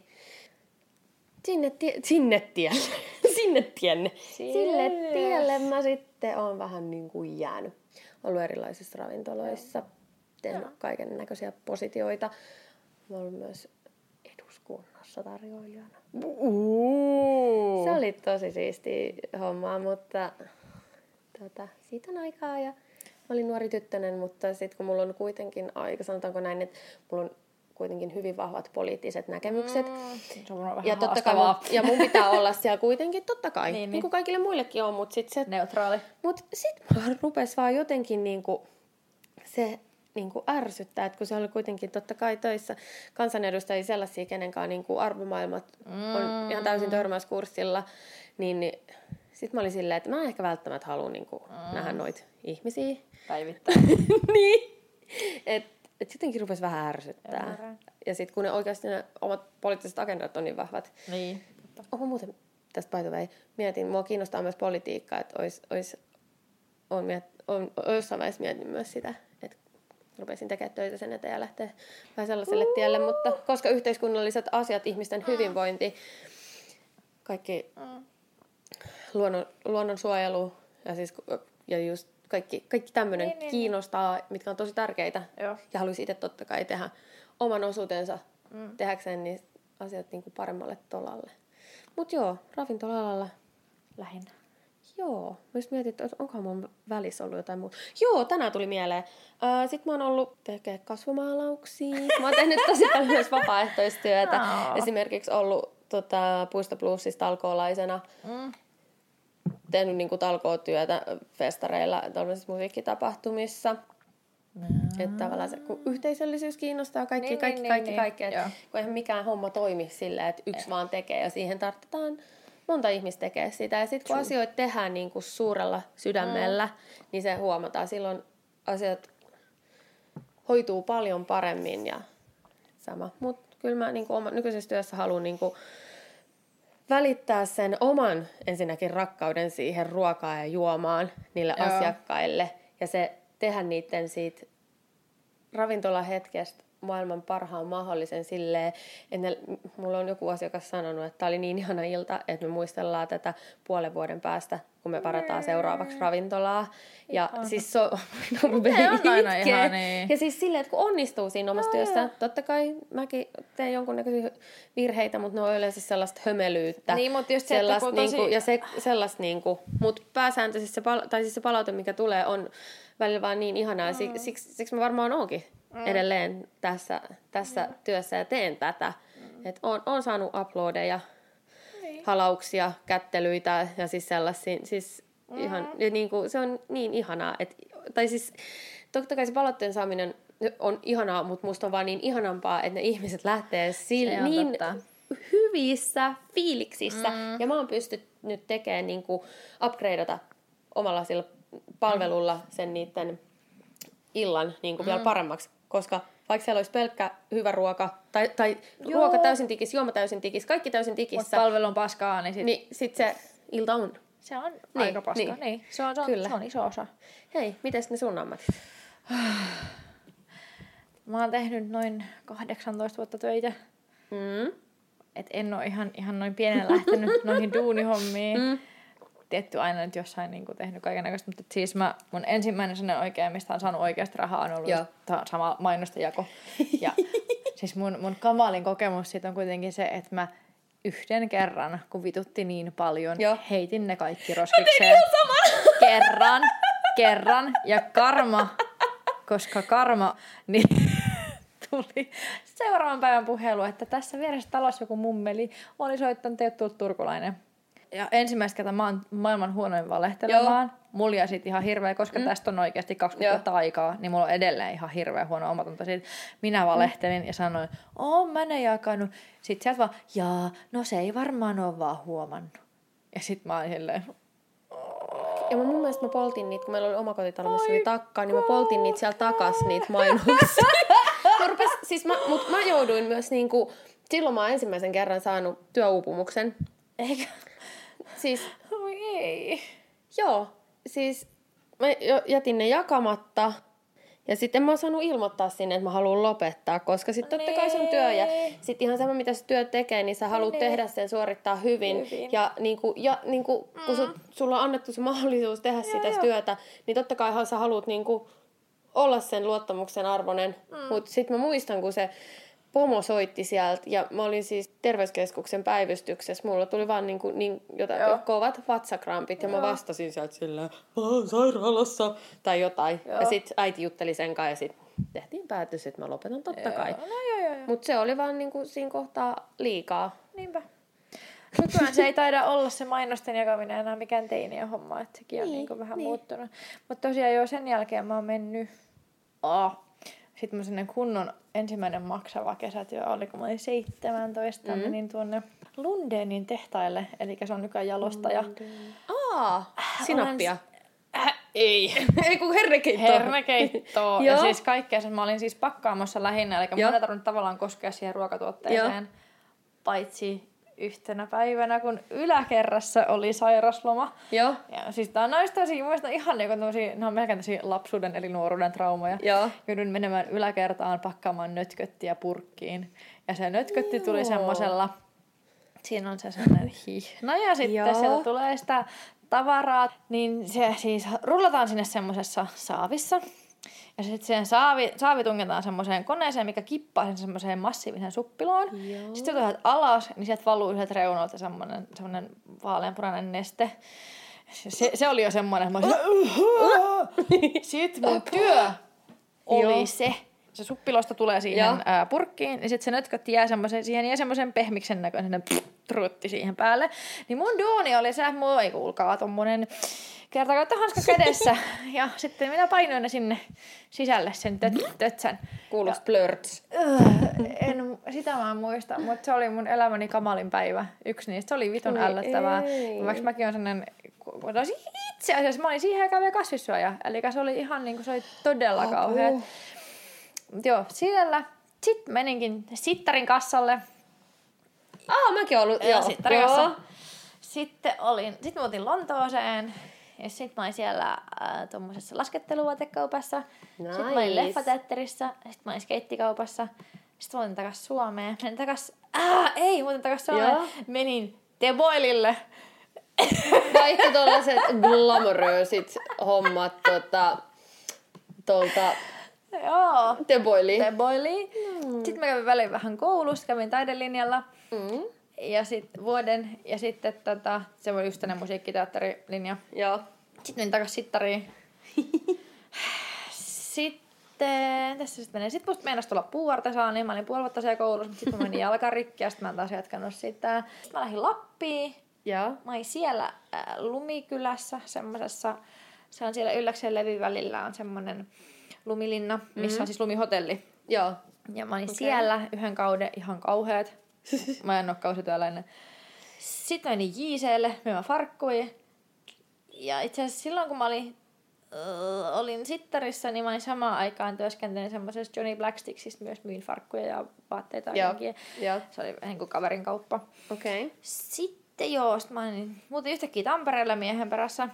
Sinne, tie, sinne tielle, sinne tienne, sille Tielle. tielle mä sitten oon vähän niin kuin jäänyt. Ollut erilaisissa ravintoloissa, tehnyt kaiken näköisiä positioita. Mä ollut myös eduskunnassa tarjoilijana. Uuu. Se oli tosi siisti hommaa, mutta tota, siitä on aikaa ja mä olin nuori tyttönen, mutta sitten kun mulla on kuitenkin aika, sanotaanko näin, että mulla on kuitenkin hyvin vahvat poliittiset näkemykset. Mm, se on vähän Ja totta kai mun, ja mun pitää olla siellä kuitenkin, totta kai, Niin, niin, niin. niin kuin kaikille muillekin on, mutta sitten se Neutraali. Mutta sitten mulla rupesi vaan jotenkin niinku se niinku ärsyttää, että kun se oli kuitenkin totta kai töissä kansanedustajia sellaisia, kenen kanssa niinku arvomaailmat on ihan täysin törmäyskurssilla, niin, niin sitten mä olin silleen, että mä en ehkä välttämättä halua niinku nähdä noita ihmisiä. Päivittäin. niin. Et, et jotenkin rupesi vähän ärsyttää. Ymmärrän. Ja sitten kun ne oikeasti ne omat poliittiset agendat on niin vahvat, niin. Onko muuten tästä by the way, mietin, mua kiinnostaa myös politiikka, että ois, ois, on, miet, on, jossain vaiheessa mietin myös sitä, että rupesin tekemään töitä sen eteen ja lähteä vähän sellaiselle tielle, mutta koska yhteiskunnalliset asiat, ihmisten hyvinvointi, kaikki luonnon, luonnonsuojelu ja, siis, ja just kaikki, kaikki tämmöinen Niin, niin, kiinnostaa, mitkä on tosi tärkeitä. Joo. Ja haluaisin itse totta kai tehdä oman osuutensa mm. tehdäkseen niistä asiat niin kuin paremmalle tolalle. Mutta joo, ravintola-alalla, Lähinnä. joo. Just mietin, että onkohan mun välissä ollut jotain muuta. Joo, tänään tuli mieleen. Sitten mä oon ollut tekee kasvomaalauksia. Mä oon tehnyt tosi paljon myös vapaaehtoistyötä. Aa. Esimerkiksi ollut tota, Puisto Plusissa talkoolaisena. Mm. Tehnyt niinku talkootyötä festareilla, tällaisissa musiikkitapahtumissa. Että tavallaan se, kun yhteisöllisyys kiinnostaa kaikki, Niin, kaikki, niin, kaikki, niin, kaikki. niin. Kun eihän mikään homma toimi sillä, että yksi vaan tekee ja siihen tarvitaan monta ihmistä tekee sitä. Ja sitten kun asioita tehdään niin kuin suurella sydämellä, mm. niin se huomataan. Silloin asiat hoituu paljon paremmin ja sama. Mutta kyllä mä niin kuin oma, nykyisessä työssä haluan niin kuin välittää sen oman ensinnäkin rakkauden siihen ruokaan ja juomaan niille Joo. asiakkaille. Ja se tehdä niiden siitä ravintolahetkestä maailman parhaan mahdollisen silleen, että ne, mulla on joku asiakas sanonut, että tämä oli niin ihana ilta, että me muistellaan tätä puolen vuoden päästä, kun me varataan seuraavaksi ravintolaa. Ja siis se on, no, on aina itkee. ihania. Ja siis silleen, että kun onnistuu siinä omassa työssä, totta kai mäkin teen jonkunnäköisiä virheitä, mutta ne on yleensä sellaista hömelyyttä. Niin, mutta just se, että sellaista kun tosi- niinku, ja se, sellaista niinku, mutta pääsääntöisesti se, pal- tai siis se palaute, mikä tulee, on välillä vaan niin ihanaa. Mm. Siksi, siksi mä varmaan oonkin mm. edelleen tässä, tässä mm. työssä ja teen tätä. Mm. Et on, on saanut uploadeja, Niin. halauksia, kättelyitä ja siis sellaisia. Siis mm. ihan, ja niinku, se on niin ihanaa. Et, tai siis totta kai se palautteen saaminen on ihanaa, mutta musta on vaan niin ihanampaa, että ne ihmiset lähtee sille niin totta. hyvissä fiiliksissä. Mm. Ja mä oon pystynyt tekemään niin kuin upgradeata omalla sillä palvelulla sen niiden illan niin kuin mm. vielä paremmaksi. Koska vaikka siellä olisi pelkkä hyvä ruoka, tai, tai Joo. ruoka täysin tikis, juoma täysin tikis, kaikki täysin Mutta tikissä, palvelu on paskaa, niin, sit niin sit se ilta on. se on Niin, aika paskaa. niin. Niin. Se, on, se, on, Kyllä. se on iso osa. Hei, mites ne sun ammatit? Mä oon tehnyt noin 18 vuotta töitä. Mm. Et en ole ihan, ihan noin pienen lähtenyt noihin duunihommiin. Mm. Tietty aina nyt jossain niin tehnyt kaiken näköistä, mutta siis mä, mun ensimmäinen sellainen oikein, mistä on saanut oikeasti rahaa, on ollut Joo. sama mainosten jako. Ja siis mun, mun kamalin kokemus siitä on kuitenkin se, että mä yhden kerran, kun vitutti niin paljon, Joo. heitin ne kaikki roskikseen. Kerran, kerran. Ja karma, koska karma, niin tuli seuraavan päivän puhelu, että tässä vieressä talossa joku mummeli oli soittanut, että ei ole tullut turkulainen. Ja ensimmäistä kertaa mä oon maailman huonoin valehtelemaan. Mulla ja sit ihan hirveä, koska mm. tästä on oikeasti 20 Joo. vuotta aikaa, niin mulla on edelleen ihan hirveä huono omatunto siitä. Minä valehtelin ja sanoin, oon mä ne jakanut. Sitten sieltä vaan, jaa, no se ei varmaan ole vaan huomannut. Ja sit mä olin silleen, Ja mä mun mielestä mä poltin niitä, kun meillä oli omakotitalo, missä oli takkaa, niin mä poltin niitä siellä takas, niitä mainoksia. mä rupes, siis mä, mut mä jouduin myös niinku, silloin mä oon ensimmäisen kerran saanut työuupumuksen. eikä, Siis, oi ei. joo, siis mä jätin ne jakamatta. Ja sitten mä oon saanut ilmoittaa sinne, että mä haluan lopettaa, koska sitten totta kai se on työ. Ja sitten ihan sama, mitä se työ tekee, niin sä haluat Nee. tehdä sen, suorittaa hyvin. Hyvin. Ja, niinku, ja niinku, kun su, sulla on annettu se mahdollisuus tehdä sitä joo. työtä, niin totta kai sä haluat niinku, olla sen luottamuksen arvoinen. Mm. Mutta sitten mä muistan, kun se pomo soitti sieltä, ja mä olin siis terveyskeskuksen päivystyksessä. Mulla tuli vaan niinku, niin jotain Joo. kovat vatsakrampit, ja mä vastasin sieltä silleen, mä oon sairaalassa, tai jotain. Joo. Ja sitten äiti jutteli sen kanssa, ja sitten tehtiin päätös, että mä lopetan totta kai. No joo, joo, joo. Mutta se oli vaan niinku siinä kohtaa liikaa. Niinpä. Nykyään se ei taida olla se mainosten jakaminen enää mikään teinien homma, että sekin on Niin, niinku vähän niin. muuttunut. Mutta tosiaan jo sen jälkeen mä oon mennyt... Oh. Sitten sellainen kunnon ensimmäinen maksava kesätyö oli, kun mä olin 17. Mm. Menin tuonne Lundenin tehtaille, eli se on nykyään jalostaja. Aa, sinappia. Äh, ei. Ei kun hernekeitto. Hernekeittoa. ja siis kaikkea sen mä olin siis pakkaamossa lähinnä, eli mun ei tarvinnut tavallaan koskea siihen ruokatuotteeseen. Paitsi yhtenä päivänä, kun yläkerrassa oli sairasloma. Joo. Ja siis tää on noista tosi, muista ihan niinku tämmösiä, ne on melkein tämmösiä lapsuuden eli nuoruuden traumoja. Joo. Joudun menemään yläkertaan pakkaamaan nötköttiä purkkiin. Ja se nötkötti tuli Joo. semmosella, siinä on se sellainen hihna ja sitten Joo. sieltä tulee sitä tavaraa. Niin se siis rullataan sinne semmosessa saavissa. Ja sitten siihen saavi, saavi tungetaan semmoiseen koneeseen, mikä kippaa sen semmoiseen massiivisen suppiloon. Joo. Sitten kun alas, niin sieltä valuu yhdeltä reunalta semmoinen, semmoinen vaaleanpunainen neste. Se, se oli jo semmoinen, että mä olisin, Sitten mun työ oli se. Se suppilosta tulee siihen Joo. ää, purkkiin, niin sitten se nötkötti jää semmoisen, siihen jää semmoisen pehmiksen näköinen trutti siihen päälle. Niin mun duuni oli se, moi kuulkaa, tommonen kertakautta hanska kädessä. ja sitten minä painoin ne sinne sisälle sen töt, tötsän. Kuuluu splurts. Öh, en, sitä mä en muista, mutta se oli mun elämäni kamalin päivä. Yksi niistä se oli vitun Oi ällöttävää. ei. Vaikka mäkin on sellainen, itse asiassa, mä olin siihen aikaan vielä kasvissyöjä. Eli se oli ihan niin kuin, se oli todella Apua. kauhea. Mut joo, siellä. Sitten meninkin sittarin kassalle. Aa, mäkin oon ollut. Joo, Joo. sittarin kassa. Sitten olin, sitten mä otin Lontooseen. Ja sitten mä olin siellä äh, tuommoisessa lasketteluvaatekaupassa. Sitten mä olin Nice. leffateatterissa. Sitten mä olin skeittikaupassa. Sitten mä otin takas Suomeen. Menin takas... Ah, ei, mä otin takas Suomeen. Joo. Menin Teboilille. Vaihto tollaset glamoröösit hommat tota, tuolta Joo. Teboiliin. Teboiliin. Mm. Sitten mä kävin väliin vähän koulussa, kävin taidelinjalla. Mm. Ja sitten vuoden, ja sitten tota, se oli just tänne musiikkiteatterilinja. Joo. Sitten menin takas sittariin. sitten, tässä sitten menee. Sitten musta meinasi tulla puuartesaani. Mä olin puoli vuotta siellä koulussa, mutta sitten mä menin jalkarikki ja sitten mä en taas jatkanut sitä. Sitten mä lähdin Lappiin. Joo. Mä olin siellä äh, Lumikylässä, semmosessa, se on siellä Ylläksen levyn välillä on semmonen lumilinna, missä on siis lumihotelli. Joo. Ja mä olin okay. siellä yhden kauden ihan kauheat. Mä en oo kausityöläinen. Sitten menin JClle myymään farkkuja. Ja itse asiassa silloin, kun mä olin, äh, olin sittarissa, niin mä olin samaan aikaan työskentelin semmoisessa Johnny Blacksticksissa myös myin farkkuja ja vaatteita ja Joo. Joo. Se oli vähän kuin kaverin kauppa. Okei. Okay. Sitten joo, sit mä olin, muutin yhtäkkiä Tampereelle miehen perässä.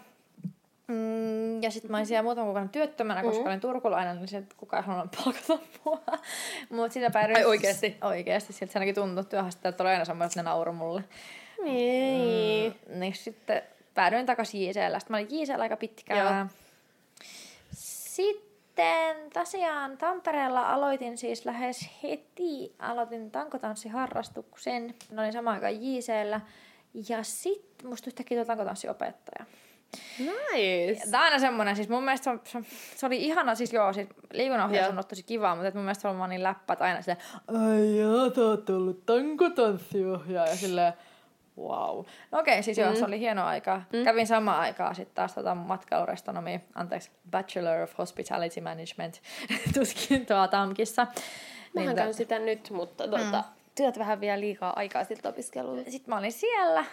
Mm, ja sitten mä olin siellä muutaman kuukauden työttömänä, koska Mm. olin turkulainen, niin sit kukaan ei halunnut palkata mua. Mutta sitä päädyin... Ai oikeesti? Oikeesti, siltä se ainakin tuntui työhaastattelut oli aina semmoinen, että ne nauroi mulle. Niin. Mm, niin sitten päädyin takaisin JCllä. Sitten mä olin JCllä aika pitkään. Joo. Sitten tosiaan Tampereella aloitin siis lähes heti, aloitin tankotanssiharrastuksen. Mä olin samaan aikaan JCllä. Ja sitten musta yhtäkkiä tuli tankotanssiopettaja. Nice. Tämä on aina semmoinen, siis mun mielestä se, on- se, oli ihana, siis joo, siis liikunnanohjaus Joo. on ollut tosi kivaa, mutta mun mielestä se on vaan niin läppä, että aina silleen, ai jaa, sä oot ollut tankotanssiohjaaja, silleen, wow. No okei, siis joo, Mm. se oli hieno aika. Mm. Kävin samaan aikaan sitten taas tota matkailurestonomi, anteeksi, Bachelor of Hospitality Management tutkintoa TAMKissa. Mä Niin, käyn sitä nyt, mutta tuota, työt vähän vielä liikaa aikaa siltä opiskelulle. Sitten mä olin siellä.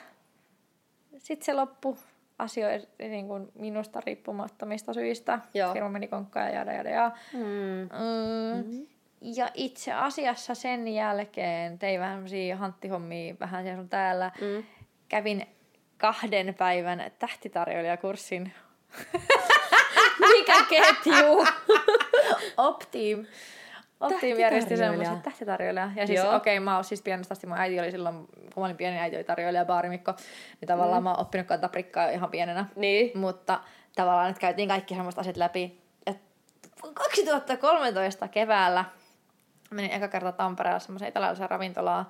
Sitten se loppu asioista niin kuin minusta riippumattomista syistä. Joo. Firma meni konkkaan ja jada jada ja. Mm. Mm. Mm. Ja itse asiassa sen jälkeen tein vähän semmosia hanttihommia vähän siellä sun täällä. Mm. Kävin kahden päivän tähtitarjoilijakurssin Mikä ketju? Optim. Optim järjesti semmoisen tähtitarjoilija. Ja siis okei, okay, mä oon siis pienestä asti, mun äiti oli silloin, kun mä olin pieni, äiti oli tarjoilija baarimikko. Niin tavallaan mm. mä oon oppinut kantaa prikkaa ihan pienenä. niin. Mutta tavallaan nyt käytiin kaikki semmoista asiat läpi. Et 2013 keväällä menin eka kerta Tampereella semmoiseen italialaiseen ravintolaan.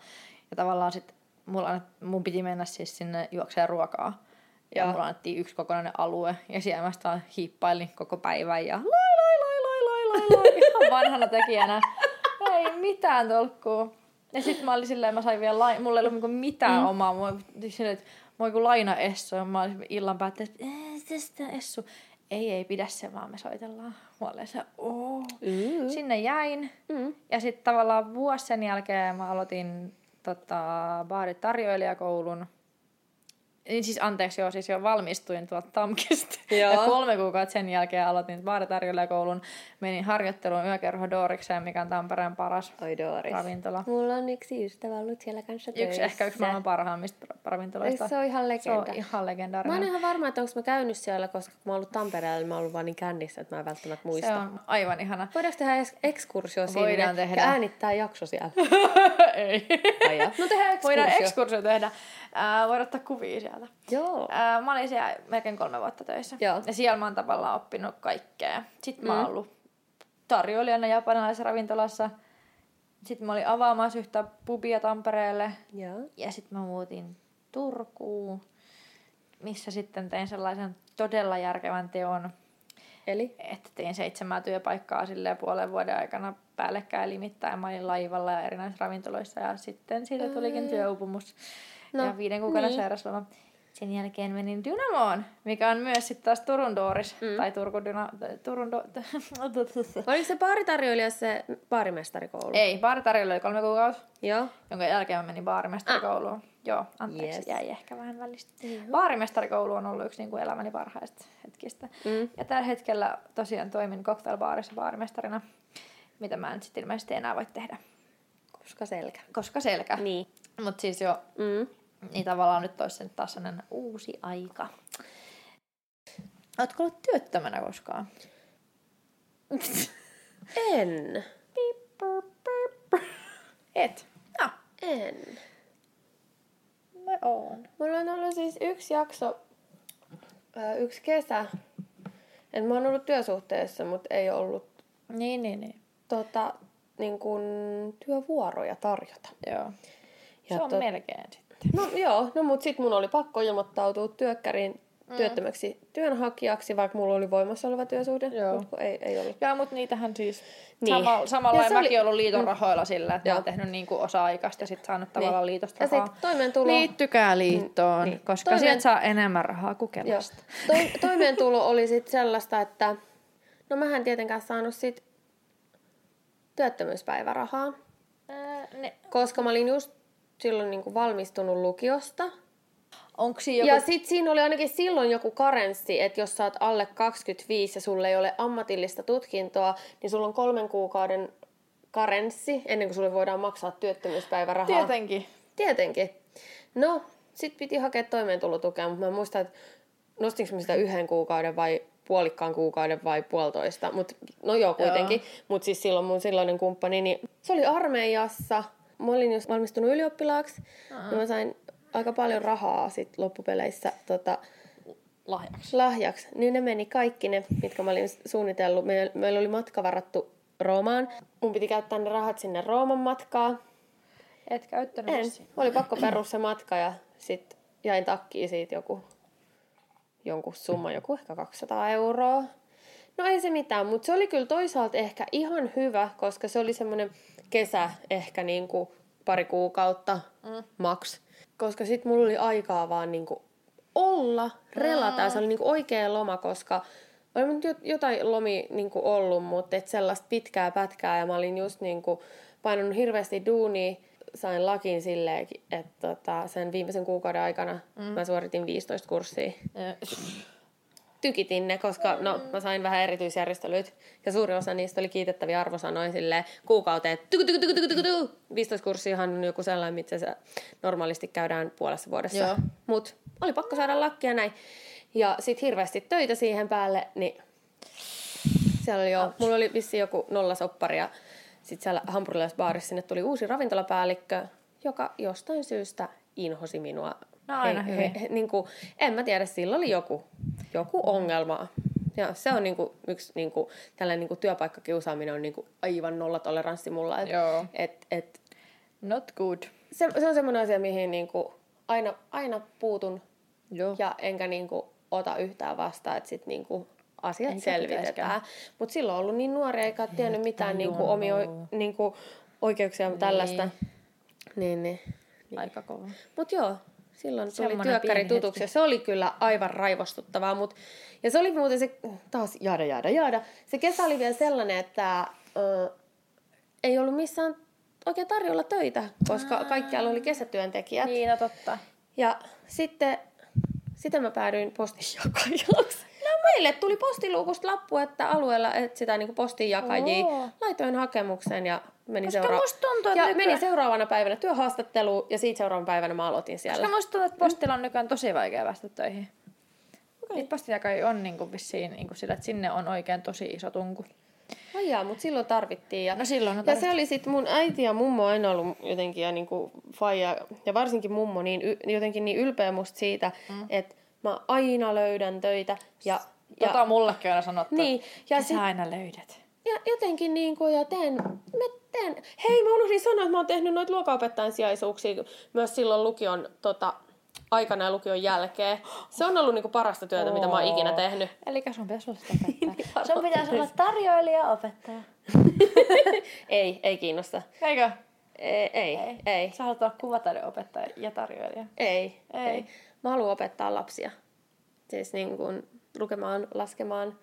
Ja tavallaan sit mulla, mun piti mennä siis sinne juokseen ruokaa. Ja Joo. mulla annettiin yksi kokonainen alue. Ja siellä mä sitä hiippailin koko päivän ja lai lai lai lai lai ihan vanhana tekijänä. Ei mitään tolkkuu. Ja sitten mä olin silleen, mä sain vielä, lai... mulla ei ollut niinku mitään mm. omaa. Mä silleen, että mä olin kuin laina Essu. Ja mä olin illan päättein, että tästä Essu. Ei, ei pidä se, vaan me soitellaan. Mä olin se, oo. Mm. Sinne jäin. Mm. Ja sitten tavallaan vuosi sen jälkeen mä aloitin tota, baaritarjoilijakoulun. Niin siis anteeksi, joo, siis jo valmistuin tuolta Tamkista. Joo. Ja kolme kuukautta sen jälkeen aloitin baaritarjoilijakoulun. Menin harjoitteluun yökerho Doorikseen, mikä on Tampereen paras Oi Dooris. ravintola. Mulla on yksi ystävä ollut siellä kanssa Yksi, töissä. ehkä yksi maailman parhaimmista ravintoloista. Se on ihan Se legenda. on ihan Mä legendaarinen. oon ihan varma, että onko mä käynyt siellä, koska kun mä oon ollut Tampereella, niin mä oon ollut vaan niin kännissä, että mä en välttämättä muista. Se on aivan ihana. Voidaanko tehdä eks- ekskursio sinne Voidaan tehdä. ja äänittää jakso siellä? Ei. Ai. No tehdään Voidaan ekskursio. ekskursio tehdä. Ää, voidaan ottaa kuvia sieltä. Joo. Ää, mä olin siellä melkein kolme vuotta töissä. Joo. Ja siellä mä oon tavallaan oppinut kaikkea. Sitten mä oon ollut tarjoilijana japanilaisessa ravintolassa. Sitten mä olin avaamassa yhtä pubia Tampereelle. Joo. Ja sitten mä muutin Turkuun, missä sitten tein sellaisen todella järkevän teon, Eli? että tein seitsemää työpaikkaa silleen puolen vuoden aikana päällekkäin limittäin. Mä olin laivalla ja erinäisissä ravintoloissa ja sitten siitä tulikin työuupumus No, ja viiden kuukauden niin. sairausloma. Sen jälkeen menin Dynamoon, mikä on myös sitten taas Turun Dooris, mm. tai Turku Dyna, Turun do, Oliko se baaritarjoilija se baarimestarikoulu? Ei, baaritarjolla oli kolme kuukautta, Joo. jonka jälkeen mä menin baarimestarikouluun. Joo, anteeksi, Yes. jäi ehkä vähän välistä. Baarimestarikoulu on ollut yksi niin kuin elämäni parhaista hetkistä. Mm. Ja tällä hetkellä tosiaan toimin cocktailbaarissa baarimestarina, mitä mä en sitten ilmeisesti enää voi tehdä, Koska selkä. koska selkä. Niin. Mutta siis jo, Mm. Niin tavallaan nyt olisi sen taas sellainen uusi aika. Ootko ollut työttömänä koskaan? En. Et. No, En. mä oon. Mulla on ollut siis yksi jakso, yksi kesä. Et mä oon ollut työsuhteessa, mutta ei ollut Niin, niin, niin. tota, niin kun, työvuoroja tarjota. Joo. Ja Se on tot- melkein sitten. No joo, no mut sit mun oli pakko ilmoittautua työkkäriin mm. työttömäksi työnhakijaksi, vaikka mulla oli voimassa oleva työsuhde, Joo. mut kun ei, ei ollut. Joo, mutta niitähän siis Niin. niin. sama, samalla Ja se oli- mäkin ollut liiton rahoilla sillä, että mä Joo. oon tehnyt niin kuin osa-aikaista ja sitten saanut tavallaan liitosta Ja rahaa. sit toimeentulo... Liittykää liittoon, Mm, niin. niin. koska Toimeen- sieltä saa enemmän rahaa kuin. Kelasta. Toi, toimeentulo oli sit sellaista, että no mä en tietenkään saanut sit työttömyyspäivärahaa, Ää, ne, koska mä olin just silloin niinku valmistunut lukiosta. onko siinä Ja joku... sit siinä oli ainakin silloin joku karenssi, että jos sä oot alle 25 ja sulle ei ole ammatillista tutkintoa, niin sulla on kolmen kuukauden karenssi ennen kuin sulle voidaan maksaa työttömyyspäivärahaa. Tietenkin. Tietenkin. No, sit piti hakea toimeentulotukea, mutta mä en muista, että nostinko mä sitä yhden kuukauden vai puolikkaan kuukauden vai puolitoista. Mut, no joo, kuitenkin. Mutta siis silloin mun silloinen kumppani, niin se oli armeijassa. Mä olin just valmistunut ylioppilaaksi. Ja mä sain aika paljon rahaa sit loppupeleissä tota, Lahjaksi. lahjaksi. Niin ne meni kaikki ne, mitkä mä olin suunnitellut. Meillä, meillä oli matka varattu Roomaan. Mun piti käyttää ne rahat sinne Rooman matkaa. Et käyttänyt En. vissiin. Oli pakko perua se matka ja sit jäin takkiin siitä joku, jonkun summa, joku ehkä 200 euroa. No ei se mitään, mutta se oli kyllä toisaalta ehkä ihan hyvä, koska se oli semmoinen kesä ehkä niinku pari kuukautta mm. maks. Koska sit mulla oli aikaa vaan niinku olla, relata ja se oli niinku oikea loma, koska oli jo- jotain lomi niinku ollut, mutta et sellaista pitkää pätkää ja mä olin just niinku painanut hirveästi duunia, sain lakin silleen, että tota, sen viimeisen kuukauden aikana mm. mä suoritin 15 kurssia Ää, tykitin ne, koska no, mä sain vähän erityisjärjestelyitä. Ja suuri osa niistä oli kiitettäviä arvosanoja silleen kuukauteen. Tyky, tyky, tyky, tyky, tyky, tyky. 15 kurssiahan on joku sellainen, mitä se normaalisti käydään puolessa vuodessa. Joo. Mut oli pakko saada lakkia näin. Ja sit hirveästi töitä siihen päälle, niin siellä oli jo, mulla oli vissi joku nollasoppari ja sit siellä hampurilaisbaarissa sinne tuli uusi ravintolapäällikkö, joka jostain syystä inhosi minua. No aina hyvin. niin kuin, en mä tiedä, sillä oli joku, joku ongelma. Ja se on niinku yksi niinku, tällainen niinku työpaikkakiusaaminen on niinku aivan nollatoleranssi mulla. Et, Joo. et, et, Not good. se, se on semmoinen asia, mihin niinku aina, aina puutun Joo. ja enkä niinku ota yhtään vastaan. Että sit niinku asiat Eikä selvitetään. Mutta silloin on ollut niin nuoria, eikä tiennyt mitään niin kuin, omia niin kuin, oikeuksia ja tällaista. Niin, niin. Aika kova. Mutta joo, silloin tuli Semmonen työkkäri tutuksi se oli kyllä aivan raivostuttavaa. Mut, ja se oli muuten se, taas jaada, jaada, jaada. Se kesä oli vielä sellainen, että ö, ei ollut missään oikein tarjolla töitä, koska kaikkialla oli kesätyöntekijät. Niin, no totta. Ja sitten, sitten mä päädyin postinjakajaksi. No meille tuli postiluukusta lappu, että alueella etsitään niin postinjakajia. Oo. Laitoin hakemuksen ja meni, seura- tuntuu, ja nykyään- meni seuraavana päivänä työhaastatteluun ja siitä seuraavana päivänä mä aloitin siellä. Koska musta tuntuu, että postilla on nykyään tosi vaikea päästä töihin. Okay. Niitä postijakai on niinku vissiin niinku sillä, että sinne on oikein tosi iso tunku. Ai jaa, mutta silloin tarvittiin. Ja, No silloin on ja se oli sitten mun äiti ja mummo aina ollut jotenkin ja niinku faija, ja varsinkin mummo niin y, jotenkin niin ylpeä musta siitä, mm. että mä aina löydän töitä. Ja, Tota mullekin aina sanottu. Niin, ja sit- sä aina löydät. ja jotenkin niin kuin, ja teen, mä teen. Hei, mä unohdin sanoa, että mä oon tehnyt noita luokanopettajan sijaisuuksia myös silloin lukion tota, aikana ja lukion jälkeen. Se on ollut niin kuin parasta työtä, mitä mä oon ikinä tehnyt. Eli sun pitäisi olla sitä opettaja. sun pitäisi olla tarjoilija opettaja. Ei, ei kiinnosta. Eikö? Ei, ei, ei, ei. Sä haluat olla kuvataiden opettaja ja tarjoilija. Ei, Ei. ei. Mä haluan opettaa lapsia. Siis niin kuin lukemaan, laskemaan,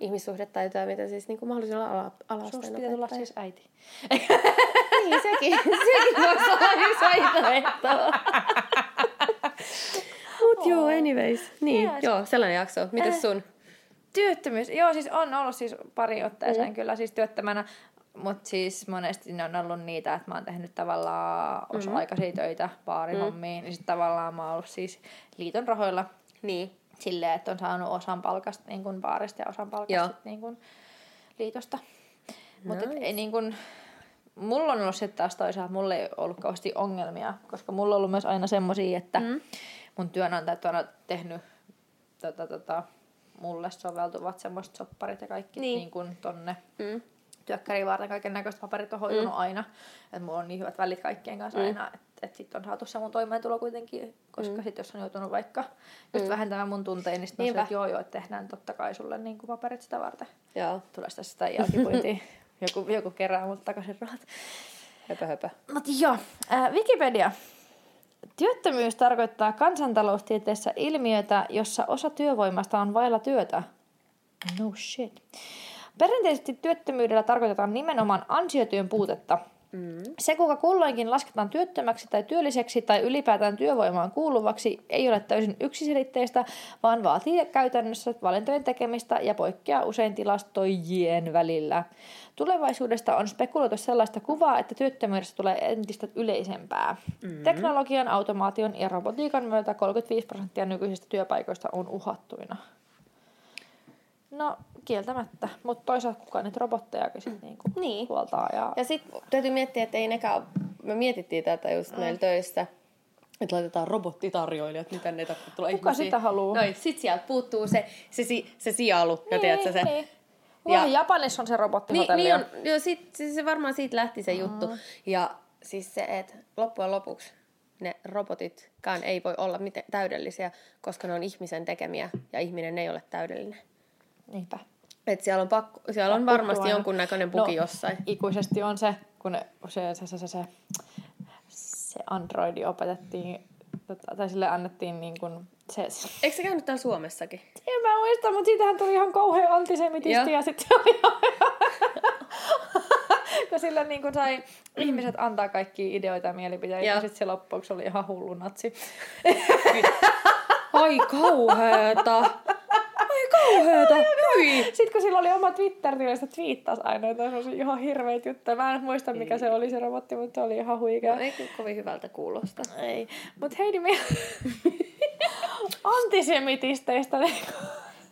ihmissuhdetaitoja, mitä siis niin kuin mahdollisella ala, ala-asteen Susta pitää tulla siis äiti. Niin, sekin, sekin voisi olla yksi vaihtoehto. Mut joo, anyways. Niin, Yes. joo, sellainen jakso. Mites sun? Työttömyys. Joo, siis on ollut siis pari otteeseen mm. kyllä siis työttömänä. Mutta siis monesti ne on ollut niitä, että mä oon tehnyt tavallaan osa-aikaisia töitä baarihommiin. Mm. Niin sitten tavallaan mä oon ollut siis liiton rahoilla Niin. Silleen, että on saanut osan palkasta niin kuin baarista ja osan palkasta sit niin kuin liitosta. Mutta Nice. ei niin kuin, mulla on ollut sitten taas toisaalta, mulla ei ollut kauheasti ongelmia, koska mulla on ollut myös aina semmosia, että mm. mun työnantajat on tehnyt tota, tota, mulle soveltuvat semmoiset sopparit ja kaikki Niin. niin. Kuin tonne Mm. työkkäriin varten kaiken näköiset paperit on hoitunut mm. aina. Että mulla on niin hyvät välit kaikkien kanssa mm. aina, että et sitten on saatu se mun toimeentulo kuitenkin, koska mm. sitten jos on joutunut vaikka just vähentämään mun tunteja, niin sitten on se, että joo joo, että tehdään totta kai sulle niin kuin paperit sitä varten. Joo, Tulee sitä sitä jälkipuintia. joku, joku kerää mut takaisin rahat. höpö höpö. Mutta joo, äh, Wikipedia. Työttömyys tarkoittaa kansantaloustieteessä ilmiötä, jossa osa työvoimasta on vailla työtä. No shit. Perinteisesti työttömyydellä tarkoitetaan nimenomaan ansiotyön puutetta. Mm. Se, kuka kulloinkin lasketaan työttömäksi tai työlliseksi tai ylipäätään työvoimaan kuuluvaksi, ei ole täysin yksiselitteistä, vaan vaatii käytännössä valintojen tekemistä ja poikkeaa usein tilastoijien välillä. Tulevaisuudesta on spekuloitu sellaista kuvaa, että työttömyydestä tulee entistä yleisempää. Mm. Teknologian, automaation ja robotiikan myötä 35 prosenttia nykyisistä työpaikoista on uhattuina. No, kieltämättä. Mutta toisaalta kukaan niitä robottejakin sit niinku Niin. huoltaa. Ja... Ja sitten täytyy miettiä, että ei nekään, me mietittiin tätä just meillä töissä, että laitetaan robottitarjoilijat, mitä ne tulee Kuka sitä haluu? Noin, sit sieltä puuttuu se, se, si- se sijalu, ja tiedätkö se. Niin. Ja- Ja... Japanissa on se Niin, robottihotelli. niin on, joo, sit, siis se varmaan siitä lähti se juttu. Ja siis se, että loppujen lopuksi ne robotitkään ei voi olla miten täydellisiä, koska ne on ihmisen tekemiä ja ihminen ei ole täydellinen. Niinpä. Et siellä on, pakko, siellä on varmasti jonkunnäköinen buki No, jossain. Ikuisesti on se, kun se, se, se, se, se, se androidi opetettiin, tota, tai sille annettiin niin kuin, se, Eikö se käynyt täällä Suomessakin? en mä muista, mutta siitähän tuli ihan kauhean antisemitisti ja sitten se oli kun sillä niin kuin sai ihmiset antaa kaikki ideoita ja mielipiteitä Joo. ja sitten se loppuksi oli ihan hullu natsi. Ai kauheeta! Ai kauheeta! Hyi! Sitten kun sillä oli oma Twitter-tili, se twiittasi aina jotain ihan hirveitä juttuja. Mä en muista mikä se oli se robotti, mutta se oli ihan huikea. No, ei kyllä kovin hyvältä kuulosta. Ei. Mut Heidi, me... antisemitisteistä. niin-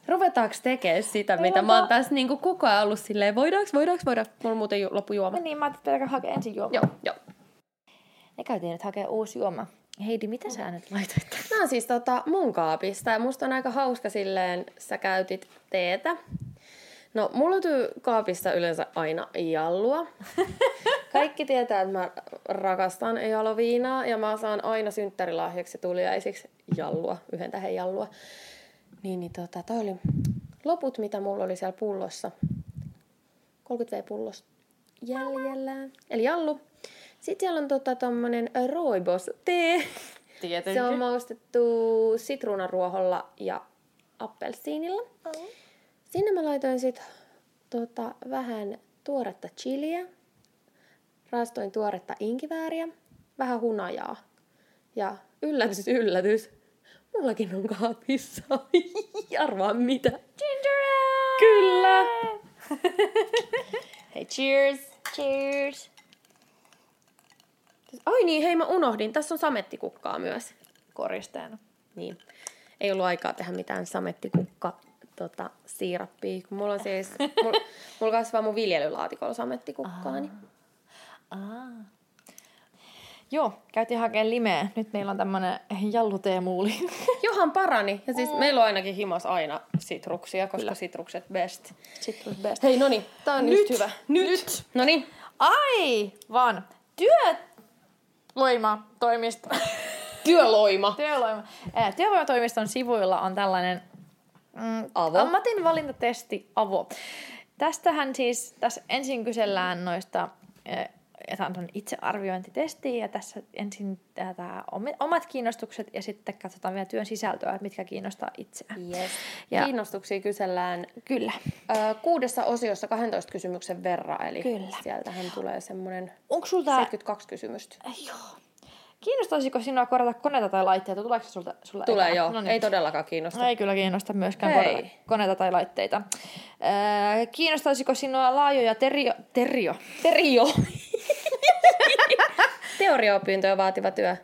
Ruvetaanko tekemään sitä, Meillä mitä mä oon tässä niinku koko ajan ollut silleen, voidaanko, voidaanko, voidaanko? Mulla on muuten ju- loppu juoma. niin, mä ajattelin, että hakea ensin juoma. Joo, joo. Me käytiin nyt hakea uusi juoma. Heidi, mitä sä nyt laitoit? on siis tota mun kaapista ja musta on aika hauska silleen, sä käytit teetä. No, mulla löytyy kaapista yleensä aina jallua. Kaikki tietää, että mä rakastan jaloviinaa ja mä saan aina synttärilahjaksi ja tuliaisiksi jallua, yhden tähän jallua. Niin, niin tota, toi oli loput, mitä mulla oli siellä pullossa, 30 V-pullosta jäljellä, eli jallu. Sitten siellä on tota tommonen rooibos tee. Tietenkin. Se on maustettu sitruunaruoholla ja appelsiinilla. Oh. Sinne mä laitoin sit tota, vähän tuoretta chiliä, raastoin tuoretta inkivääriä, vähän hunajaa. Ja yllätys, yllätys, mullakin on kaapissa. Arvaa mitä. Ginger ale! Kyllä. Hei, cheers! Cheers! Ai niin, hei mä unohdin. Tässä on samettikukkaa myös. Koristeena. Niin. Ei ollut aikaa tehdä mitään samettikukka tota, siirappia. Kun mulla on siis, mulla, mulla kasvaa mun viljelylaatikolla samettikukkaa. Niin. Ah. Joo, käytiin hakemaan limeä. Nyt meillä on tämmönen jalluteemuuli. Johan parani. Ja siis meillä on ainakin himas aina sitruksia, koska Kyllä. sitrukset best. Citrus best. Hei, no niin. Tää on Nyt, just hyvä. nyt. No niin. Aivan! Työvoimatoimisto. Työloima. Työvoima. Ää, Työvoimatoimiston sivuilla on tällainen mm, Avo. ammatin valintatesti Avo. Tästähän siis, tässä ensin kysellään noista ää, ja tämä on itsearviointitesti ja tässä ensin tämä omat kiinnostukset ja sitten katsotaan vielä työn sisältöä, että mitkä kiinnostaa itseä. Yes. Ja- Kiinnostuksia kysellään Kyllä. ö, kuudessa osiossa 12 kysymyksen verran, eli Kyllä. sieltähän tulee semmoinen sulta... 72 kysymystä. Joo. Kiinnostaisiko sinua korjata koneita tai laitteita? Tuleeko se sulta, sulla Tulee ekana? joo, No niin. ei todellakaan kiinnosta. Ei kyllä kiinnosta myöskään korjata koneita tai laitteita. Öö, kiinnostaisiko sinua laajoja terio... Terio? Terio. Teoriaopintoja vaativa työ.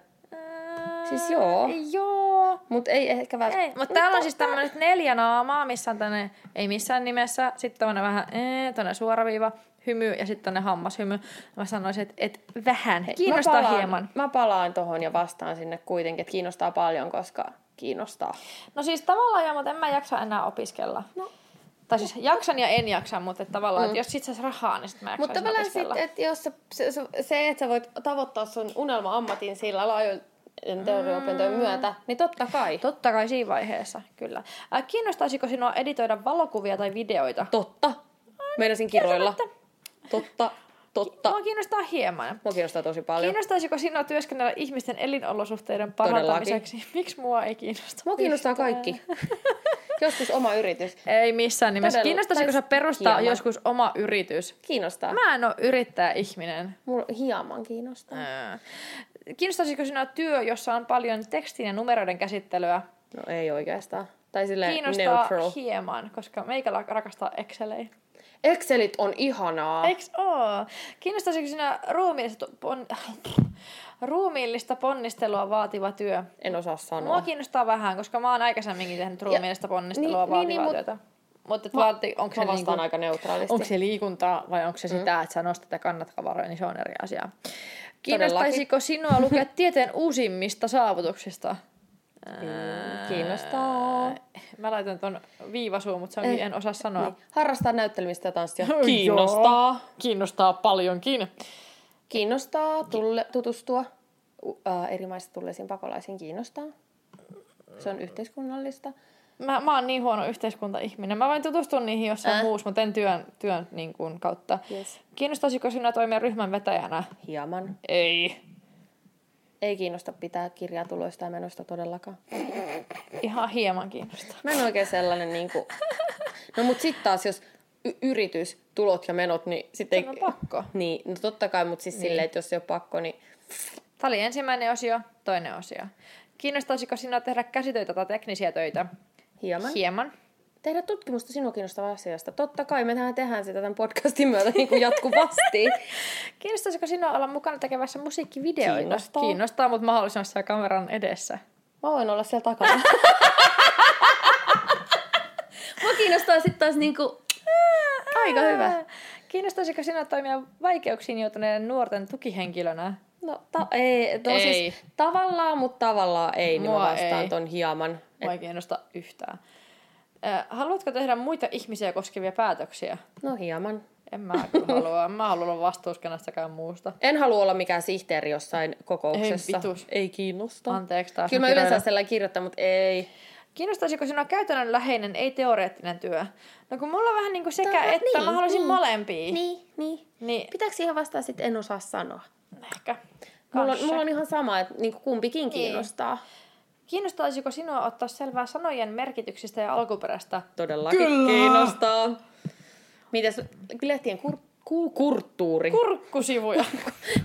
Siis joo. Joo. Mutta ei ehkä välttämättä. mutta täällä on siis tämmöiset neljä naamaa, missä on tänne, ei missään nimessä, sitten tämmönen vähän, ee, tonne suoraviiva, hymy ja sitten tonne hammashymy. Mä sanoisin, että et vähän, kiinnostaa mä palaan, hieman. Mä palaan tohon ja vastaan sinne kuitenkin, että kiinnostaa paljon, koska kiinnostaa. No siis tavallaan joo, mutta en mä jaksa enää opiskella. No. Tai siis jaksan ja en jaksa, mutta että tavallaan, mm. että jos sit saisi rahaa, niin sit mä Mutta tavallaan sit, että jos se, se, että sä voit tavoittaa sun unelma-ammatin sillä laajojen teoriaopintojen myötä, niin totta kai. Totta kai siinä vaiheessa, kyllä. Äh, kiinnostaisiko sinua editoida valokuvia tai videoita? Totta. Meinasin kiroilla. Totta. Totta. Mua kiinnostaa hieman. Mua kiinnostaa tosi paljon. Kiinnostaisiko sinua työskennellä ihmisten elinolosuhteiden parantamiseksi? Miksi mua ei kiinnosta? Mua kiinnostaa yhtään? kaikki. Joskus oma yritys. Ei missään nimessä. Todella. Kiinnostaisiko Tai sä perustaa hieman. joskus oma yritys? Kiinnostaa. Mä en ole yrittäjä-ihminen. Mulla hieman kiinnostaa. Ää. Kiinnostaisiko sinua työ, jossa on paljon tekstin ja numeroiden käsittelyä? No ei oikeastaan. Tai silleen Kiinnostaa neutral. hieman, koska meikä rakastaa Excelei. Excelit on ihanaa. Eiks oo? Kiinnostaisiko sinä ruumiillista, pon... ruumiillista ponnistelua vaativa työ? En osaa Mua sanoa. kiinnostaa vähän, koska mä oon aikaisemminkin tehnyt ruumiillista ponnistelua niin, vaativaa niin, mut- työtä. Mutta Mä- vaati, onko se, niinku, aika neutraalisti. onko se liikuntaa vai onko se sitä, että sä nostat ja kannat kavaroja, niin se on eri asia. Kiinnostaisiko sinua lukea tieteen uusimmista saavutuksista? Kiinnostaa. Mä laitan ton viivasuun, mutta se onkin, Eh, en osaa sanoa. Niin. Harrastaa näyttelemistä ja tanssia. Joo. Kiinnostaa. Kiinnostaa paljonkin. Kiinnostaa tulle, tutustua uh, eri maista tulleisiin pakolaisiin. Kiinnostaa. Se on yhteiskunnallista. Mä, mä oon niin huono yhteiskuntaihminen. Mä voin tutustua niihin jossain Äh. muussa, mutta en työn, työn niin kuin, kautta. Yes. Kiinnostaisiko sinua toimia ryhmän vetäjänä? Hieman. Ei. Ei kiinnosta pitää kirjaa tuloista ja menosta todellakaan. Ihan hieman kiinnostaa. Mä en oikein sellainen niinku... No mut sit taas jos y- yritys, tulot ja menot, niin sitten Se on pakko. Niin, no totta kai, mutta siis niin. silleen, että jos ei ole pakko, niin Tämä oli ensimmäinen osio, toinen osio. Kiinnostaisiko sinua tehdä käsitöitä tai teknisiä töitä? hieman. Hieman. Tehdä tutkimusta sinua kiinnostavasta asiasta. Totta kai, mehän tehdään sitä tämän podcastin myötä niin kuin jatkuvasti. Kiinnostaisiko sinua olla mukana tekemässä musiikkivideoita? Kiinnostaa. Kiinnostaa, mutta mahdollisimman siellä kameran edessä. Mä voin olla siellä takana. Mua kiinnostaa sitten taas niinku... Aika hyvä. Kiinnostaisiko sinua toimia vaikeuksiin joutuneiden nuorten tukihenkilönä? No, ta- ei, no Ei. siis tavallaan, mutta tavallaan ei, niin mä Mua vastaan ei. ton hieman. Mua ei kiinnosta yhtään. Ö, Haluatko tehdä muita ihmisiä koskevia päätöksiä? No hieman. En mä halua. En mä halua olla kenestäkään muusta. En halua olla mikään sihteeri jossain kokouksessa. Ei vitus. Ei kiinnosta. Anteeksi taas. Kyllä mä kirjoilen. yleensä sellainen kirjoittaa, mutta ei. Kiinnostaisiko sinua käytännönläheinen, ei teoreettinen työ? No kun mulla on vähän niin kuin sekä Tää- että, niin, mä haluaisin niin. molempia. Niin, niin. Niin, Pitääkö siihen vastaa sitten en osaa sanoa? ehkä. Mulla on, mulla on ihan sama, että niinku kumpikin kiinnostaa. Kiinnostaisiko sinua ottaa selvää sanojen merkityksistä ja alkuperästä? Todellakin Kyllä. kiinnostaa. Mitäs lehtien kur, ku, kulttuuri? Kurkkusivuja.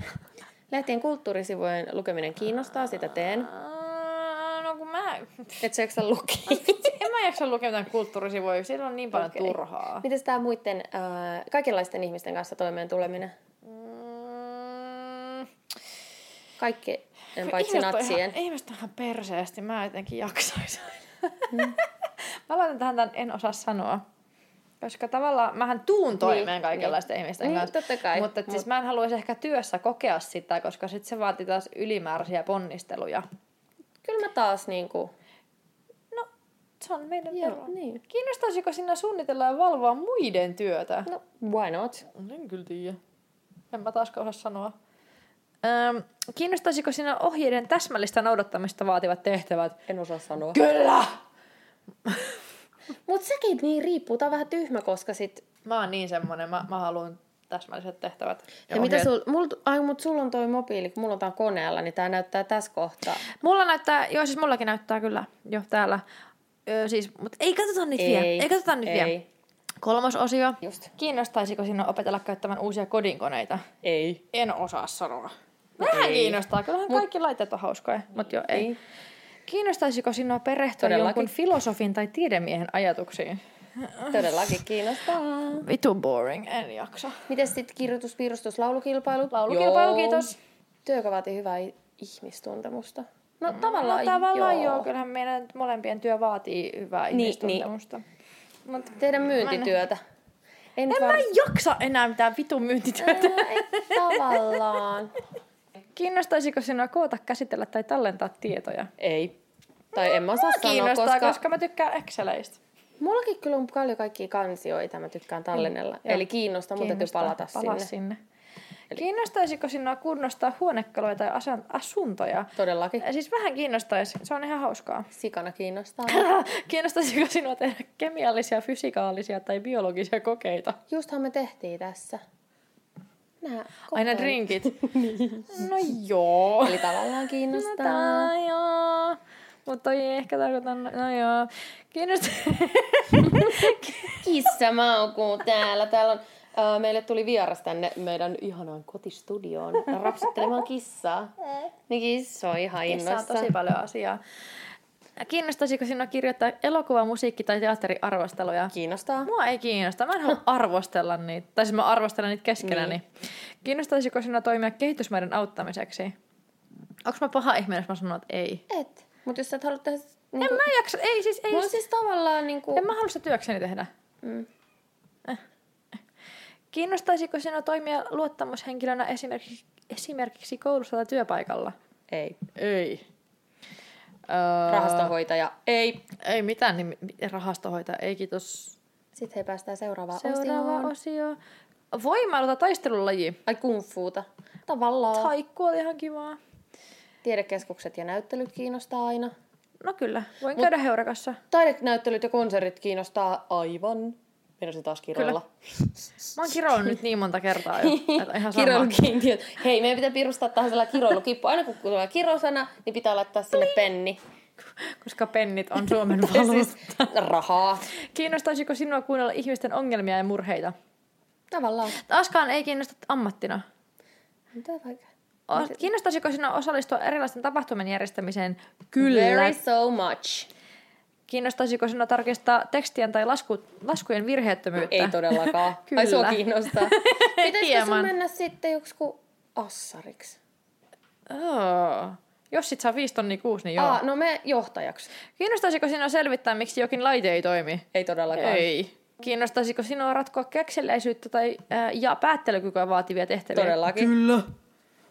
lehtien kulttuurisivujen lukeminen kiinnostaa, sitä teen. No kun mä... Et sä jaksa lukea. En mä jaksa lukea mitään kulttuurisivuja, siellä on niin paljon Okei. turhaa. Mites tää muiden, äh, kaikenlaisten ihmisten kanssa toimeen tuleminen? Mm, Kaikki, en paitsi ihmiset on natsien. Ihan, ihmiset on ihan perseesti, mä jotenkin jaksaisin. mä laitan tähän tämän en osaa sanoa. Koska tavallaan mähän tuun toimeen Niin, kaikenlaisten ihmisten Niin, kanssa. totta kai. Mutta et siis Mut- mä en haluaisi ehkä työssä kokea sitä, koska sit se vaatii taas ylimääräisiä ponnisteluja. Kyllä mä taas niinku... No, se on meidän Joo, ero. niin. Kiinnostaisiko sinä suunnitella ja valvoa muiden työtä? No, why not? En kyllä tiedä. En mä taaskaan osaa sanoa. Öm, kiinnostaisiko sinä ohjeiden täsmällistä noudattamista vaativat tehtävät? En osaa sanoa. Kyllä! Mut sekin niin riippuu. Tää on vähän tyhmä, koska sit... Mä oon niin semmonen, mä, mä haluan täsmälliset tehtävät. Ja, mitä ohjeet. sul... Mul, ai, mut sulla on toi mobiili, kun mulla on tää koneella, niin tää näyttää tässä kohtaa. Mulla näyttää, joo siis mullakin näyttää kyllä jo täällä. Öö, siis, mutta ei katsota niitä vielä. Ei katsota niitä ei. vielä. Kolmas osio. Just. Kiinnostaisiko sinua opetella käyttämään uusia kodinkoneita? Ei. En osaa sanoa. Vähän ei. kiinnostaa. Kyllähän kaikki laitteet on hauskoja, mutta joo ei. Ei. Kiinnostaisiko sinua perehtyä Todellakin. jonkun filosofin tai tiedemiehen ajatuksiin? Todellakin kiinnostaa. Vitu boring, en jaksa. Miten sitten kirjoitus, piirustus, laulukilpailut? Laulukilpailu, Joo. kiitos. Työ vaatii hyvää ihmistuntemusta. No tavallaan, no, tavallaan joo. joo. Kyllähän meidän molempien työ vaatii hyvää Niin, ihmistuntemusta. Mut Tehdä myyntityötä. En, en mä jaksa enää mitään vitun myyntityötä. Ei, tavallaan. Kiinnostaisiko sinua koota, käsitellä tai tallentaa tietoja? Ei. Tai en mä osaa sanoa, koska... koska... mä tykkään Exceleistä. Mullakin kyllä on paljon kaikkia kansioita, mä tykkään tallennella. Joo. Eli kiinnostaa, mun täytyy palata Palaa sinne. sinne. Kiinnostaisiko sinua kunnostaa huonekaluja tai asan- asuntoja? Todellakin. Ja Siis vähän kiinnostaisi, se on ihan hauskaa. Sikana kiinnostaa. Kiinnostaisiko sinua tehdä kemiallisia, fysikaalisia tai biologisia kokeita? Justhan me tehtiin tässä. Nää Aina drinkit. no joo. Eli tavallaan No kiinnostaa. tää joo. Mutta toi ei ehkä tarkoita, no joo. Kiinnostaa. Kissa maukuu täällä. Täällä on, meille tuli vieras tänne meidän ihanaan kotistudioon rapsuttelemaan kissaa. Niin kissa on ihan Kissa on tosi paljon asiaa. Kiinnostaisiko sinua kirjoittaa elokuva, musiikki tai teatteriarvosteluja? Kiinnostaa. Mua ei kiinnosta. Mä en halua arvostella niitä. Tai siis mä arvostelen niitä keskenäni. Niin. Kiinnostaisiko sinua toimia kehitysmaiden auttamiseksi? Onko mä paha ihminen, jos mä sanon, että ei? Et. Mutta jos sä et halua tehdä... En Niin mä jaksa. Ei siis, ei. Mulla siis tavallaan niinku... En mä halua sitä työkseni tehdä. Mm. Kiinnostaisiko sinua toimia luottamushenkilönä esimerkiksi, esimerkiksi koulussa tai työpaikalla? Ei. Ei. Öö, Rahastohoitaja. Ei. Ei mitään, niin rahastohoitaja. Ei kiitos. Sitten he päästään seuraavaan Seuraava osioon. osio. Voimailu tai taistelulaji. Ai kung fuuta. Tavallaan. Taikku oli ihan kivaa. Tiedekeskukset ja näyttelyt kiinnostaa aina. No kyllä, voin käydä heurakassa. Taidenäyttelyt ja konsertit kiinnostaa aivan. Meinasin taas kiroilla. Mä oon kiroillut nyt niin monta kertaa jo. Ihan. Kiroilukiintiöt. Hei, meidän pitää pirustaa tähän sellainen kiroilukippu. Aina kun tulee kirosana, niin pitää laittaa sinne penni. Koska pennit on Suomen valuutta. Rahaa. Kiinnostaisiko sinua kuunnella ihmisten ongelmia ja murheita? Tavallaan. Taaskaan ei kiinnosta ammattina. Mitä vaikka? Kiinnostaisiko sinua osallistua erilaisten tapahtumien järjestämiseen? Kyllä. Very so much. Kiinnostaisiko sinua tarkistaa tekstien tai lasku, laskujen virheettömyyttä? Ei todellakaan. Kyllä. Ai sua kiinnostaa. Pitäisikö sun mennä sitten joku assariksi? Oh. Jos sit saa viisi tonnia kuusi, niin joo. Aa, no me johtajaksi. Kiinnostaisiko sinua selvittää, miksi jokin laite ei toimi? Ei todellakaan. Ei. Kiinnostaisiko sinua ratkoa kekseliäisyyttä tai ää, ja päättelykykyä vaativia tehtäviä? Todellakin. Kyllä.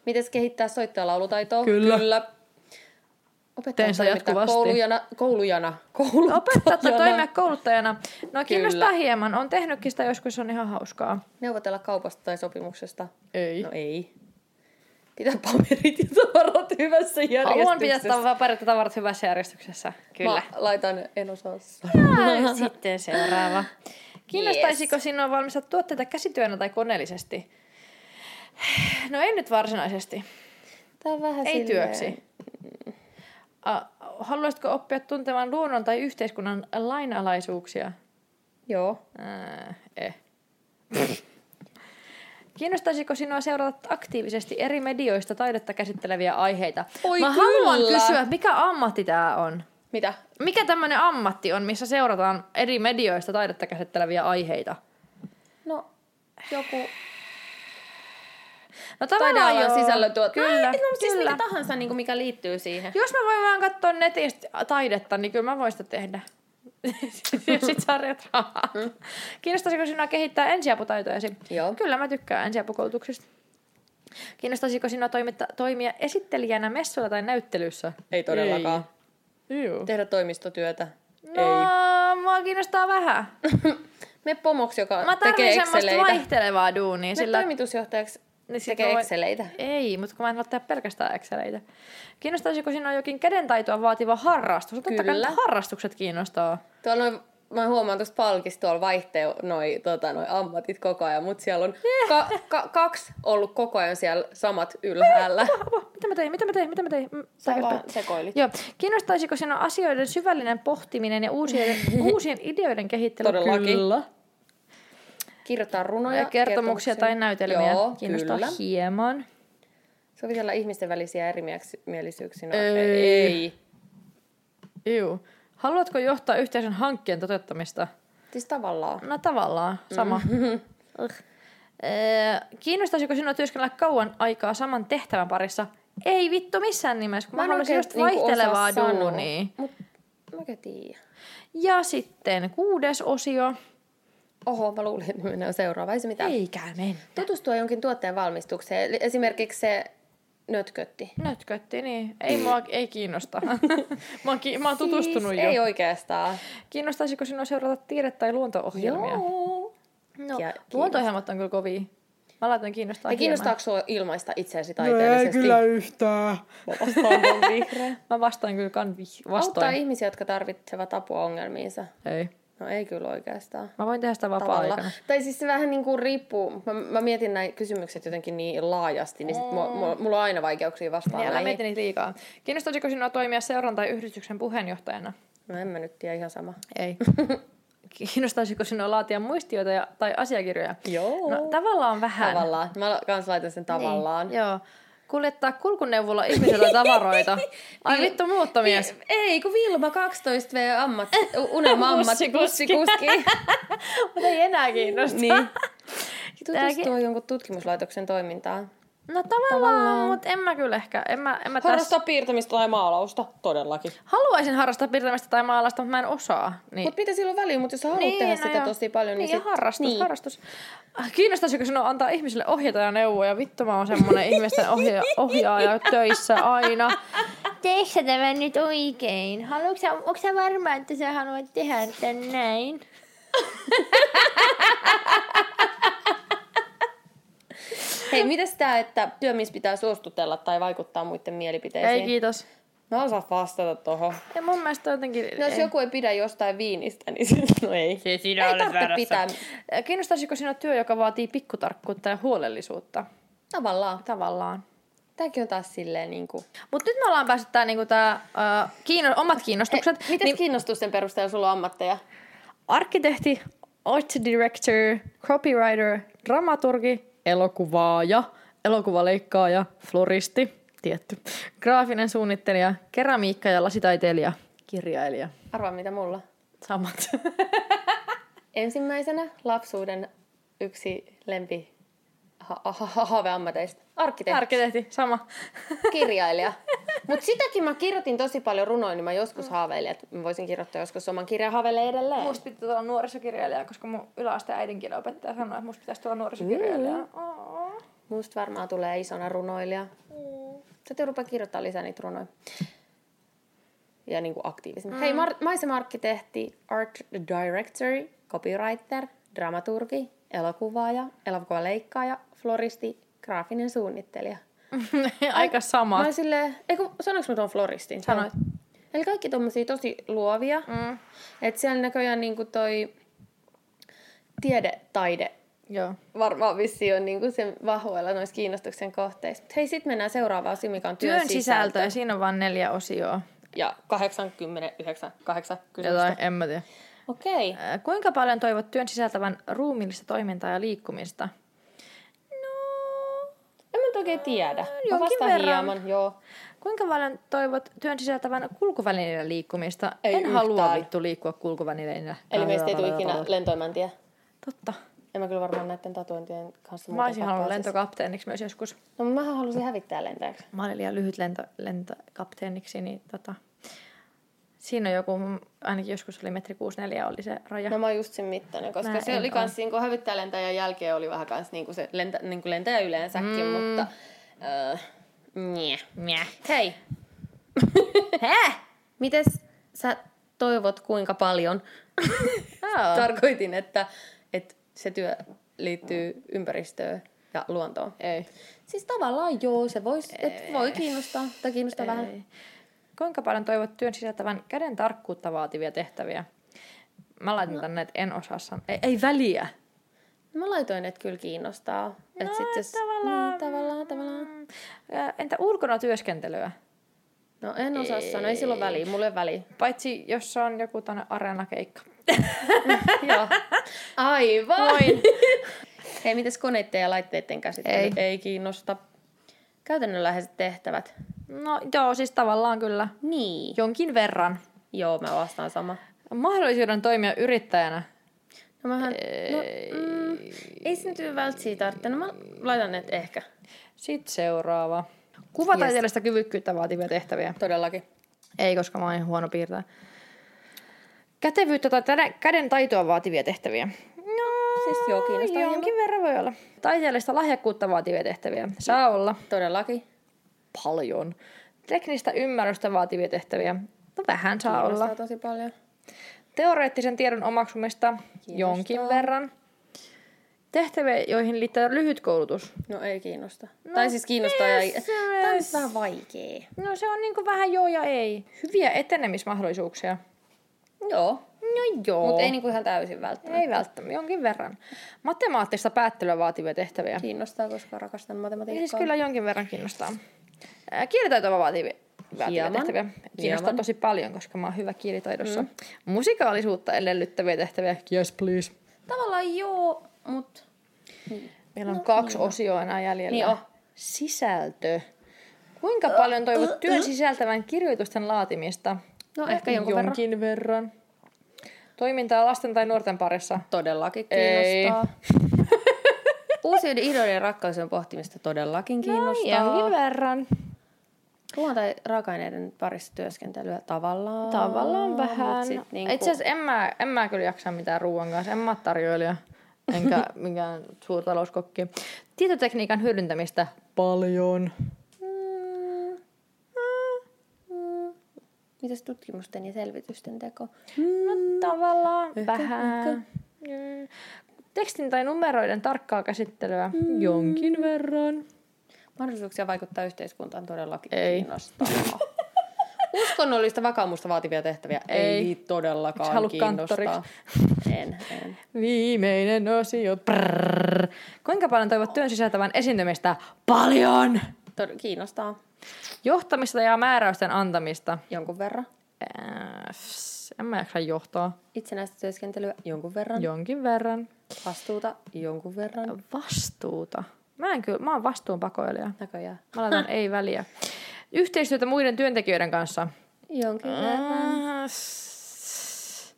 Mites kehittää soittajalaulutaitoa? Kyllä. Kyllä. Opettajan toimittaa jatkuvasti. Koulujana. Koulujana. Kouluttajana. Opettaa tai toimia kouluttajana. No kiinnostaa Kyllä. hieman. On tehnytkin sitä joskus, on ihan hauskaa. Neuvotella kaupasta tai sopimuksesta. Ei. No ei. pitää paperit ja tavarat hyvässä järjestyksessä. Haluan pitää tavarat, tavarat hyvässä järjestyksessä. Kyllä. Mä laitan, en osaa Ja sitten seuraava. Kiinnostaisiko yes. sinua valmistaa tuotteita käsityönä tai koneellisesti? No ei nyt varsinaisesti. Tää on vähän Ei silleen... työksi. Haluaisitko oppia tuntemaan luonnon tai yhteiskunnan lainalaisuuksia? Joo. Äh, eh. Kiinnostaisiko sinua seurata aktiivisesti eri medioista taidetta käsitteleviä aiheita? Oi Mä kyllä! haluan kysyä, mikä ammatti tämä on? Mitä? Mikä tämmöinen ammatti on, missä seurataan eri medioista taidetta käsitteleviä aiheita? No, joku No tavallaan joo. sisällöntuottaja. Kyllä, no, siis kyllä. mikä tahansa, niin kuin mikä liittyy siihen. Jos mä voin vaan katsoa netistä taidetta, niin kyllä mä voin sitä tehdä. Jos sit saa rahaa. Kiinnostaisiko sinua kehittää ensiaputaitojasi? Joo. Kyllä mä tykkään ensiapukoulutuksista. Kiinnostaisiko sinua toimitta, toimia esittelijänä messuilla tai näyttelyssä? Ei todellakaan. Ei. Joo. Tehdä toimistotyötä. No, mua kiinnostaa vähän. Ei. Me pomoksi, joka Mä tekee tarvitsen semmoista Exceleitä. vaihtelevaa duunia. Me Sillä... toimitusjohtajaksi Niin tekee mä voin- Exceleitä. Ei, mutta kun mä en halua tehdä pelkästään Exceleitä. Kiinnostaisiko sinua jokin kädentaitoa vaativa harrastus? No, Totta kai Kyllä. harrastukset kiinnostaa. Tuolla noin, mä huomaan tuosta palkista tuolla vaihtee noi, tota, noi ammatit koko ajan, mutta siellä on ka- ka- kaksi ollut koko ajan siellä samat ylhäällä. Mitä mä tein, mitä mä tein, mitä mä tein? Mm, Sä vaan sekoilit. Joo. Kiinnostaisiko sinua asioiden syvällinen pohtiminen ja uusien, uusien ideoiden kehittely? Todellakin. Kyllä. Kirjoittaa runoja. Ja kertomuksia tai näytelmiä. Joo, Kiinnostaa kyllä. hieman. Sovitella ihmisten välisiä erimielisyyksiä. No, Ei. ei. Juu. Haluatko johtaa yhteisön hankkeen toteuttamista? Siis tavallaan. No tavallaan, sama. Mm. Kiinnostaisiko sinua työskennellä kauan aikaa saman tehtävän parissa? Ei vittu missään nimessä, kun mä, en haluaisin just niinku vaihtelevaa sanoa. duunia. Mut mäkä tiedä. Ja sitten kuudes osio. Oho, mä luulin, että mennään seuraavaan. Ei se mitään. Eikä mennä. Tutustua jonkin tuotteen valmistukseen. Esimerkiksi se nötkötti. Nötkötti, niin. Ei mua ei kiinnosta. mä, oon, ki- mä oon tutustunut siis jo. Ei oikeastaan. Kiinnostaisiko sinua seurata tiede- tai luonto-ohjelmia? Joo. No, Ja luonto-ohjelmat on kyllä kovia. Mä laitan kiinnostaa Ja hieman. kiinnostaako sua ilmaista itseäsi taiteellisesti? yhtään. Mä vastaan on vihreä. Mä vastaan kyllä kan vi- Auttaa vastoin. ihmisiä, jotka tarvitsevat apua ongelmiinsa. Ei. No ei kyllä oikeastaan. Mä voin tehdä sitä vapaa-aikana. Tai siis se vähän niin kuin riippuu. Mä, mä mietin näin kysymykset jotenkin niin laajasti, niin sit mulla, mulla, mulla on aina vaikeuksia vastaa Niin, älä mieti niitä liikaa. Kiinnostaisiko sinua toimia seuran tai yhdistyksen puheenjohtajana? No en mä nyt tiedä ihan sama. Ei. Kiinnostaisiko sinua laatia muistioita ja, tai asiakirjoja? Joo. No tavallaan vähän. Tavallaan. Mä kans laitan sen tavallaan. Niin, joo. Kuljettaa kulkuneuvolla ihmisellä tavaroita. Ai vittu muuttomies. Ei, kun Vilma 12V ammat, unelma ammat, Bussikuski. bussikuski. Mutta ei enää kiinnosta. niin. Tääkin- Tutustua jonkun tutkimuslaitoksen toimintaan. No tavallaan, mutta en mä kyllä ehkä. En mä, en mä tässä... Harrastaa piirtämistä tai maalausta, todellakin. Haluaisin harrastaa piirtämistä tai maalasta, mutta mä en osaa. Niin. Mutta mitä sillä on väliä, mutta jos sä haluat tehdä sitä joo. tosi paljon, niin, niin sit... harrastus, niin. harrastus. Ah, Kiinnostaisiko sinua antaa ihmisille ohjeita ja neuvoja? Vittu mä oon semmonen ihmisten ohja- ohjaaja töissä aina. Teekö tämä nyt oikein? Haluatko sä, onko sä varma, että sä haluat tehdä tän näin? Hei, mitäs tää, että työmies pitää suostutella tai vaikuttaa muiden mielipiteisiin? Ei kiitos. Mä osaan vastata tohon. Ja mun mielestä jotenkin... No, jos ei. joku ei pidä jostain viinistä, niin sit, no ei. Se sinä ei tarvitse pitää. Kiinnostaisiko sinua työ, joka vaatii pikkutarkkuutta ja huolellisuutta? Tavallaan. Tavallaan. Tääkin on taas silleen niinku... Mutta nyt me ollaan päässyt tää, niinku tää, uh, kiinno, omat kiinnostukset. Mitäs niin... kiinnostusten perusteella sulla on ammatteja? Arkkitehti, art director, copywriter, dramaturgi, elokuvaaja, elokuvaleikkaaja, floristi, tietty, graafinen suunnittelija, keramiikka- ja lasitaiteilija, kirjailija. Arvaa mitä mulla. Samat. Ensimmäisenä lapsuuden yksi lempi ha- ha- ha- haaveammateista. Arkkitehti. Arkkitehti, sama. kirjailija. Mutta sitäkin mä kirjoitin tosi paljon runoja, niin mä joskus haaveilin, että mä voisin kirjoittaa joskus oman kirjan haaveilee edelleen. Musta pitää olla nuorisokirjailija, koska mun yläasteen äidinkielen opettaja sanoi, että musta pitäisi tulla nuorisokirjailija. Mm. Musta varmaan tulee isona runoilija. Sitten rupea kirjoittaa lisää niitä runoja. Ja niin kuin aktiivisemmin. Mm. Hei, mar- maisema-arkkitehti, art director, copywriter, dramaturgi, elokuvaaja, elokuvaleikkaaja, floristi, graafinen suunnittelija. Aika sama. Mä silleen, ei kun, sanoinko mä tuon floristin? Sanoit. Eli kaikki tommosia tosi luovia. Mm. Että siellä näköjään niinku toi tiede, taide Joo. varmaan vissi on niinku sen vahvoilla noissa kiinnostuksen kohteissa. Mut hei, sitten mennään seuraavaan osioon, mikä on työn, Työn sisältö, ja siinä on vain neljä osioa. Ja 89, 8 Jotain, en mä tiedä. Okei. Ää, Kuinka paljon toivot työn sisältävän ruumiillista toimintaa ja liikkumista? Mä nyt oikein tiedä. Mä jonkin vastaan verran. hieman, joo. kuinka paljon toivot työn sisältävän kulkuvälineillä liikkumista? Ei en halua yhtään. vittu liikkua kulkuvälineillä. Eli meistä ei tule ikinä lentoimäntiä. Totta. En mä kyllä varmaan näiden tatuointien kanssa Mä olisin halunnut lentokapteeniksi myös joskus. No mähän halusin hävittää lentäjäksi. Mä olin liian lyhyt lento, lentokapteeniksi, niin tota, siinä on joku, ainakin joskus oli metri 64 oli se raja. No mä oon just sen mittainen, koska Mä se oli kans niin hävittää lentäjän jälkeen oli vähän kans niinku se lentä, niinku lentäjä yleensäkin, mm. mutta... Öö, nye. Mie. Hei, Häh? mites sä toivot kuinka paljon? Aa. Tarkoitin, että, että se työ liittyy ympäristöön ja luontoon. Ei. Siis tavallaan joo, se vois, et voi kiinnostaa, tai kiinnostaa vähän. Ei. Kuinka paljon toivot työn sisältävän käden tarkkuutta vaativia tehtäviä? Mä laitin no. tänne, että en osaa sanoa. Ei, ei väliä. Mä laitoin, että kyllä kiinnostaa. No, et sit se, tavallaan. Niin, tavallaan, tavallaan. Ää, Entä ulkona työskentelyä? No en osaa sanoa, ei silloin väliä, mulle ei väliä. Paitsi jos on joku tänne areenakeikka. Joo. Aivan. Voin. Hei, mites koneiden ja laitteiden käsittely? Ei. Ei kiinnosta. Käytännönläheiset tehtävät. No joo, siis tavallaan kyllä. Niin. Jonkin verran. Joo, mä vastaan sama. Mahdollisuuden toimia yrittäjänä. No mähän, no, mm, ei se nyt välttämättä tarvitse. No mä laitan ne ehkä. Sitten seuraava. Kuvataiteellista kyvykkyyttä vaativia tehtäviä. Todellakin. Ei, koska mä oon huono piirtäjä. Kätevyyttä tai käden taitoa vaativia tehtäviä. No, Siis joo, kiinnostaa jonkin verran voi olla. Taiteellista lahjakkuutta vaativia tehtäviä. Saa olla Todellakin. Paljon. Teknistä ymmärrystä vaativia tehtäviä. No vähän saa Kiinnostaa olla. tosi paljon. Teoreettisen tiedon omaksumista jonkin verran. Tehtäviä, joihin liittyy lyhyt koulutus. No ei kiinnosta. No, tai siis kiinnostaa ja... yes, Tää on yes. nyt vähän vaikee. No se on niinku vähän joo ja ei. Hyviä etenemismahdollisuuksia. Joo. No joo. Mutta ei niinku ihan täysin välttämättä. Ei välttämättä, jonkin verran. Matemaattista päättelyä vaativia tehtäviä. Kiinnostaa, koska rakastan Ja matematiikkaa. siis kyllä jonkin verran kiinnostaa. Kielitaitoa vaativia, vaativia Hieman. tehtäviä. Kiinnostaa Hieman. tosi paljon, koska mä oon hyvä kielitaidossa. Mm. Musikaalisuutta edellyttäviä tehtäviä. Yes, please. Tavallaan joo, mut... Meillä on kaksi osioa enää jäljellä. Niin on. Sisältö. Kuinka paljon toivot työn sisältävän kirjoitusten laatimista? No ehkä jonkun verran. jonkin verran. Toimintaa lasten tai nuorten parissa. Todellakin Ei. kiinnostaa. Uusien ideoiden ja ratkaisujen pohtimista todellakin kiinnostaa. No, jonkin verran. Ruoan tai raaka-aineiden parissa työskentelyä tavallaan. Tavallaan vähän. Sit niinku... Itse asiassa en mä, en mä kyllä jaksa mitään ruoan kanssa. En mä tarjoilija. Enkä mikään suurtalouskokki. Tietotekniikan hyödyntämistä paljon. Mm, mm. Mitäs tutkimusten ja selvitysten teko? No tavallaan Ehkä, vähän. Mm. Tekstin tai numeroiden tarkkaa käsittelyä Mm. jonkin verran. Mahdollisuuksia vaikuttaa yhteiskuntaan todellakin Ei. kiinnostaa. Uskonnollista vakaumusta vaativia tehtäviä ei, Ei. todellakaan kiinnostaa. En, en. Viimeinen osio. Prrrr. Kuinka paljon toivot työn sisältävän esiintymistä? Paljon! Tod- kiinnostaa Johtamista ja määräysten antamista. jonkun verran. Äh, en mä jaksa johtaa. Itsenäistä työskentelyä jonkun verran. Jonkin verran. Vastuuta jonkun verran. Vastuuta. Mä en kyllä, mä oon vastuunpakoilija. Näköjään. Mä laitan ei väliä. Yhteistyötä muiden työntekijöiden kanssa. Jonkin verran. S-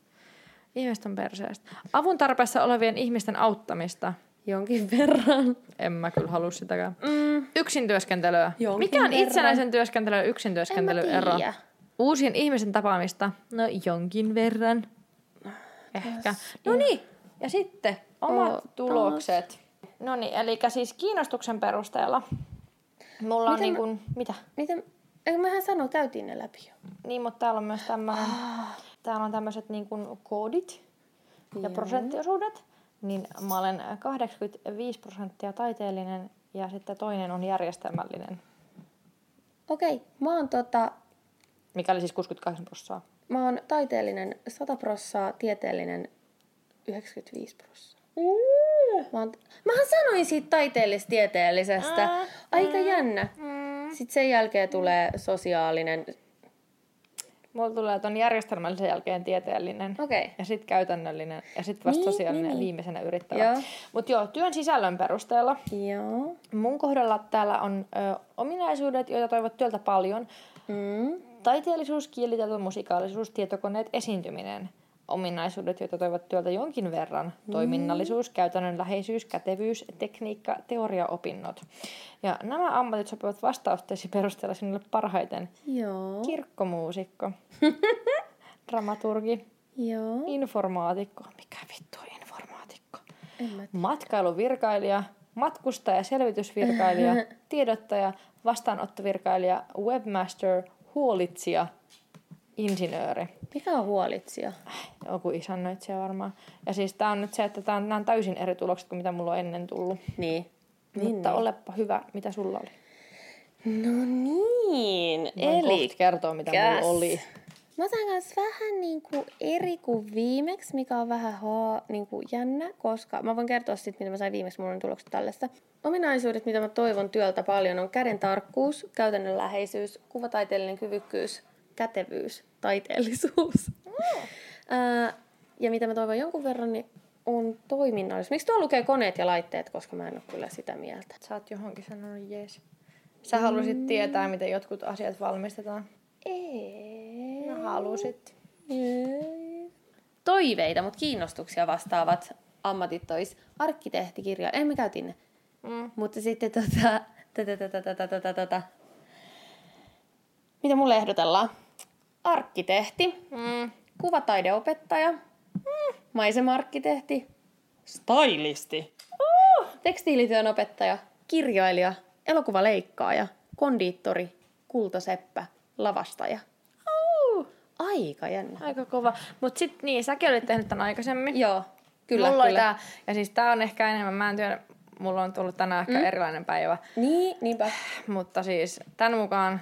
Ihmiset on perseestä. Avun tarpeessa olevien ihmisten auttamista. Jonkin verran. En mä kyllä halua sitäkään. Mm. Yksin työskentelyä. Jonkin Mikä on verran. itsenäisen työskentelyn ja yksin työskentelyn ero? Uusien ihmisen tapaamista. No jonkin verran. Ehkä. No niin. Ja sitten omat tulokset. No niin, eli siis kiinnostuksen perusteella. Mulla on Miten niin mä- kuin, mitä? Miten? Eikö mehän sano, käytiin ne läpi jo. Niin, mutta täällä on myös tämmöinen, täällä on tämmöiset niin kuin koodit ja Joo. prosenttiosuudet. Niin mä olen 85 prosenttia taiteellinen ja sitten toinen on järjestelmällinen, Okei, okay, mä oon tota, mikä oli siis 68 prosenttia. mä oon taiteellinen 100 prossaa, tieteellinen 95 prossaa. Mä oon, mähän sanoin siitä taiteellis-tieteellisestä. Aika jännä. Sitten sen jälkeen tulee sosiaalinen. Mulla tulee ton järjestelmällisen jälkeen tieteellinen. Okei. Ja sitten käytännöllinen ja sitten vasta Niin, sosiaalinen niin, ja niin. viimeisenä yrittävä. Joo. Mutta joo, työn sisällön perusteella Joo. mun kohdalla täällä on ö, ominaisuudet, joita toivot työltä paljon. Mm. Taiteellisuus, kielitaito, musikaalisuus, tietokoneet, esiintyminen. Ominaisuudet, joita toivot työltä jonkin verran. Toiminnallisuus, käytännönläheisyys, kätevyys, tekniikka, teoriaopinnot. Ja nämä ammatit sopivat vastausteesi perusteella sinulle parhaiten. Joo. Kirkkomuusikko, dramaturgi, Joo. informaatikko. Mikä vittu on informaatikko? Matkailuvirkailija, matkustaja, selvitysvirkailija, tiedottaja, vastaanottovirkailija, webmaster, huolitsija, insinööri. Mikä on huolitsija? Joku isännöitsijä varmaan. Ja siis tää on nyt se, että tää on, nämä on täysin eri tulokset kuin mitä mulla on ennen tullut. Niin. Mutta niin. olepa hyvä, mitä sulla oli. No niin. Voin Eli kertoa, mitä käs. mulla oli. Mä otan kanssa vähän niinku eri kuin viimeksi, mikä on vähän haa, niinku jännä, koska mä voin kertoa sitten, mitä mä sain viimeksi, mulla on tulokset tällaista. Ominaisuudet, mitä mä toivon työltä paljon, on käden tarkkuus, käytännönläheisyys, kuvataiteellinen kyvykkyys, kätevyys, taiteellisuus. Ää, ja mitä mä toivon jonkun verran, niin on toiminnallisuus. Miksi tuo lukee koneet ja laitteet, koska mä en ole kyllä sitä mieltä. Sä oot johonkin sanonut jees. Sä halusit tietää, miten jotkut asiat valmistetaan. Ei. No halusit. Toiveita, mutta kiinnostuksia vastaavat ammatit tois arkkitehtikirja. En me käytiin ne. Mm. Mutta sitten tota, tota, tota, tota, tota, tota. Mitä mulle ehdotellaan? Arkkitehti, Mm. kuvataideopettaja, maisema-arkkitehti, Stylisti. tekstiilityön opettaja, kirjailija, elokuvaleikkaaja, kondiittori, kultaseppä, lavastaja. Aika jännä. Aika kova. Mut sit niin, säkin olit tehnyt tämän aikaisemmin. Joo, kyllä, mulla kyllä. Oli tää, ja siis tää on ehkä enemmän, mä en tiedä, mulla on tullut tänään ehkä mm. erilainen päivä. Niin, niinpä. Mutta siis tämän mukaan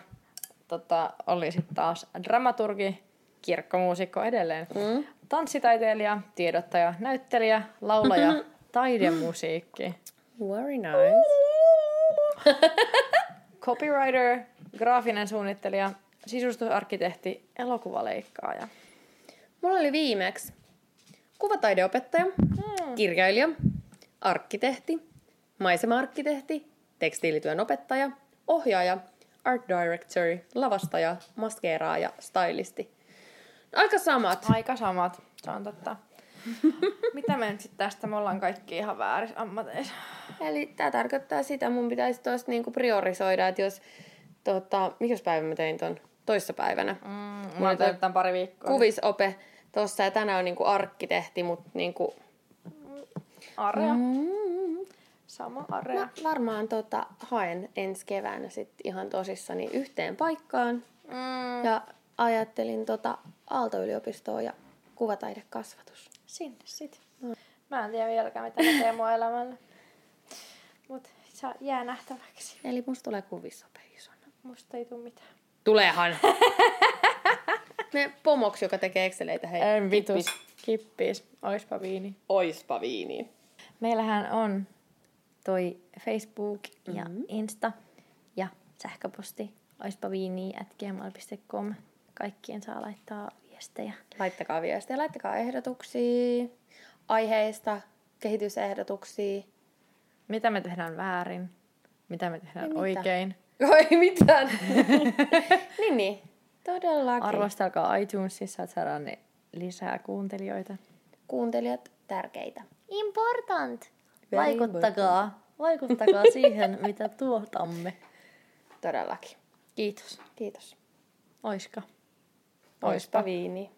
tota, oli sitten taas dramaturgi, kirkkomuusikko edelleen, Mm. tanssitaiteilija, tiedottaja, näyttelijä, laulaja, taidemusiikki, Very nice. copywriter, graafinen suunnittelija, sisustusarkkitehti, elokuvaleikkaaja. Mulla oli viimeksi kuvataideopettaja, Mm. kirjailija, arkkitehti, maisema-arkkitehti, tekstiilityön opettaja, ohjaaja, art director, lavastaja, maskeeraaja, stylisti. Aika samat. Aika samat, se on totta. Mitä me nyt sit tästä? Me ollaan kaikki ihan väärissä ammateissa. Eli tämä tarkoittaa sitä, mun pitäisi tuosta niinku priorisoida, että jos, tota, mikä päivä mä tein ton toissapäivänä. Mm, mä on oon tämän pari viikkoa. Kuvisope tossa ja tänään on niinku arkkitehti, mutta niinku, Area. mm, Sama area. Mä varmaan tota, haen ensi keväänä sit ihan tosissani yhteen paikkaan. Mm. Ja ajattelin tota Aalto-yliopistoa ja kuvataidekasvatus. Sinne sit. Mä en tiedä vieläkään, mitä mä teen mun elämällä. Mut se jää nähtäväksi. Eli musta tulee kuvisope isona. Musta ei tuu mitään. Tuleehan! Me pomoksi, joka tekee Exceleitä, hei. En vitus. Kippis. Oispa viini. Oispa viini. Meillähän on toi Facebook ja mm-hmm. Insta ja sähköposti oispa viini at gmail.com. Kaikkien saa laittaa viestejä. Laittakaa viestejä, laittakaa ehdotuksia aiheista, kehitysehdotuksia. Mitä me tehdään väärin? Mitä me tehdään Ei mitään. oikein? Ei mitään. niin, niin. Todellakin. Arvostelkaa iTunesissa, että saadaan ne lisää kuuntelijoita. Kuuntelijat tärkeitä. Important. Vaikuttakaa. Vaikuttakaa siihen, mitä tuotamme. Todellakin. Kiitos. Kiitos. Oiska. Oispa viini.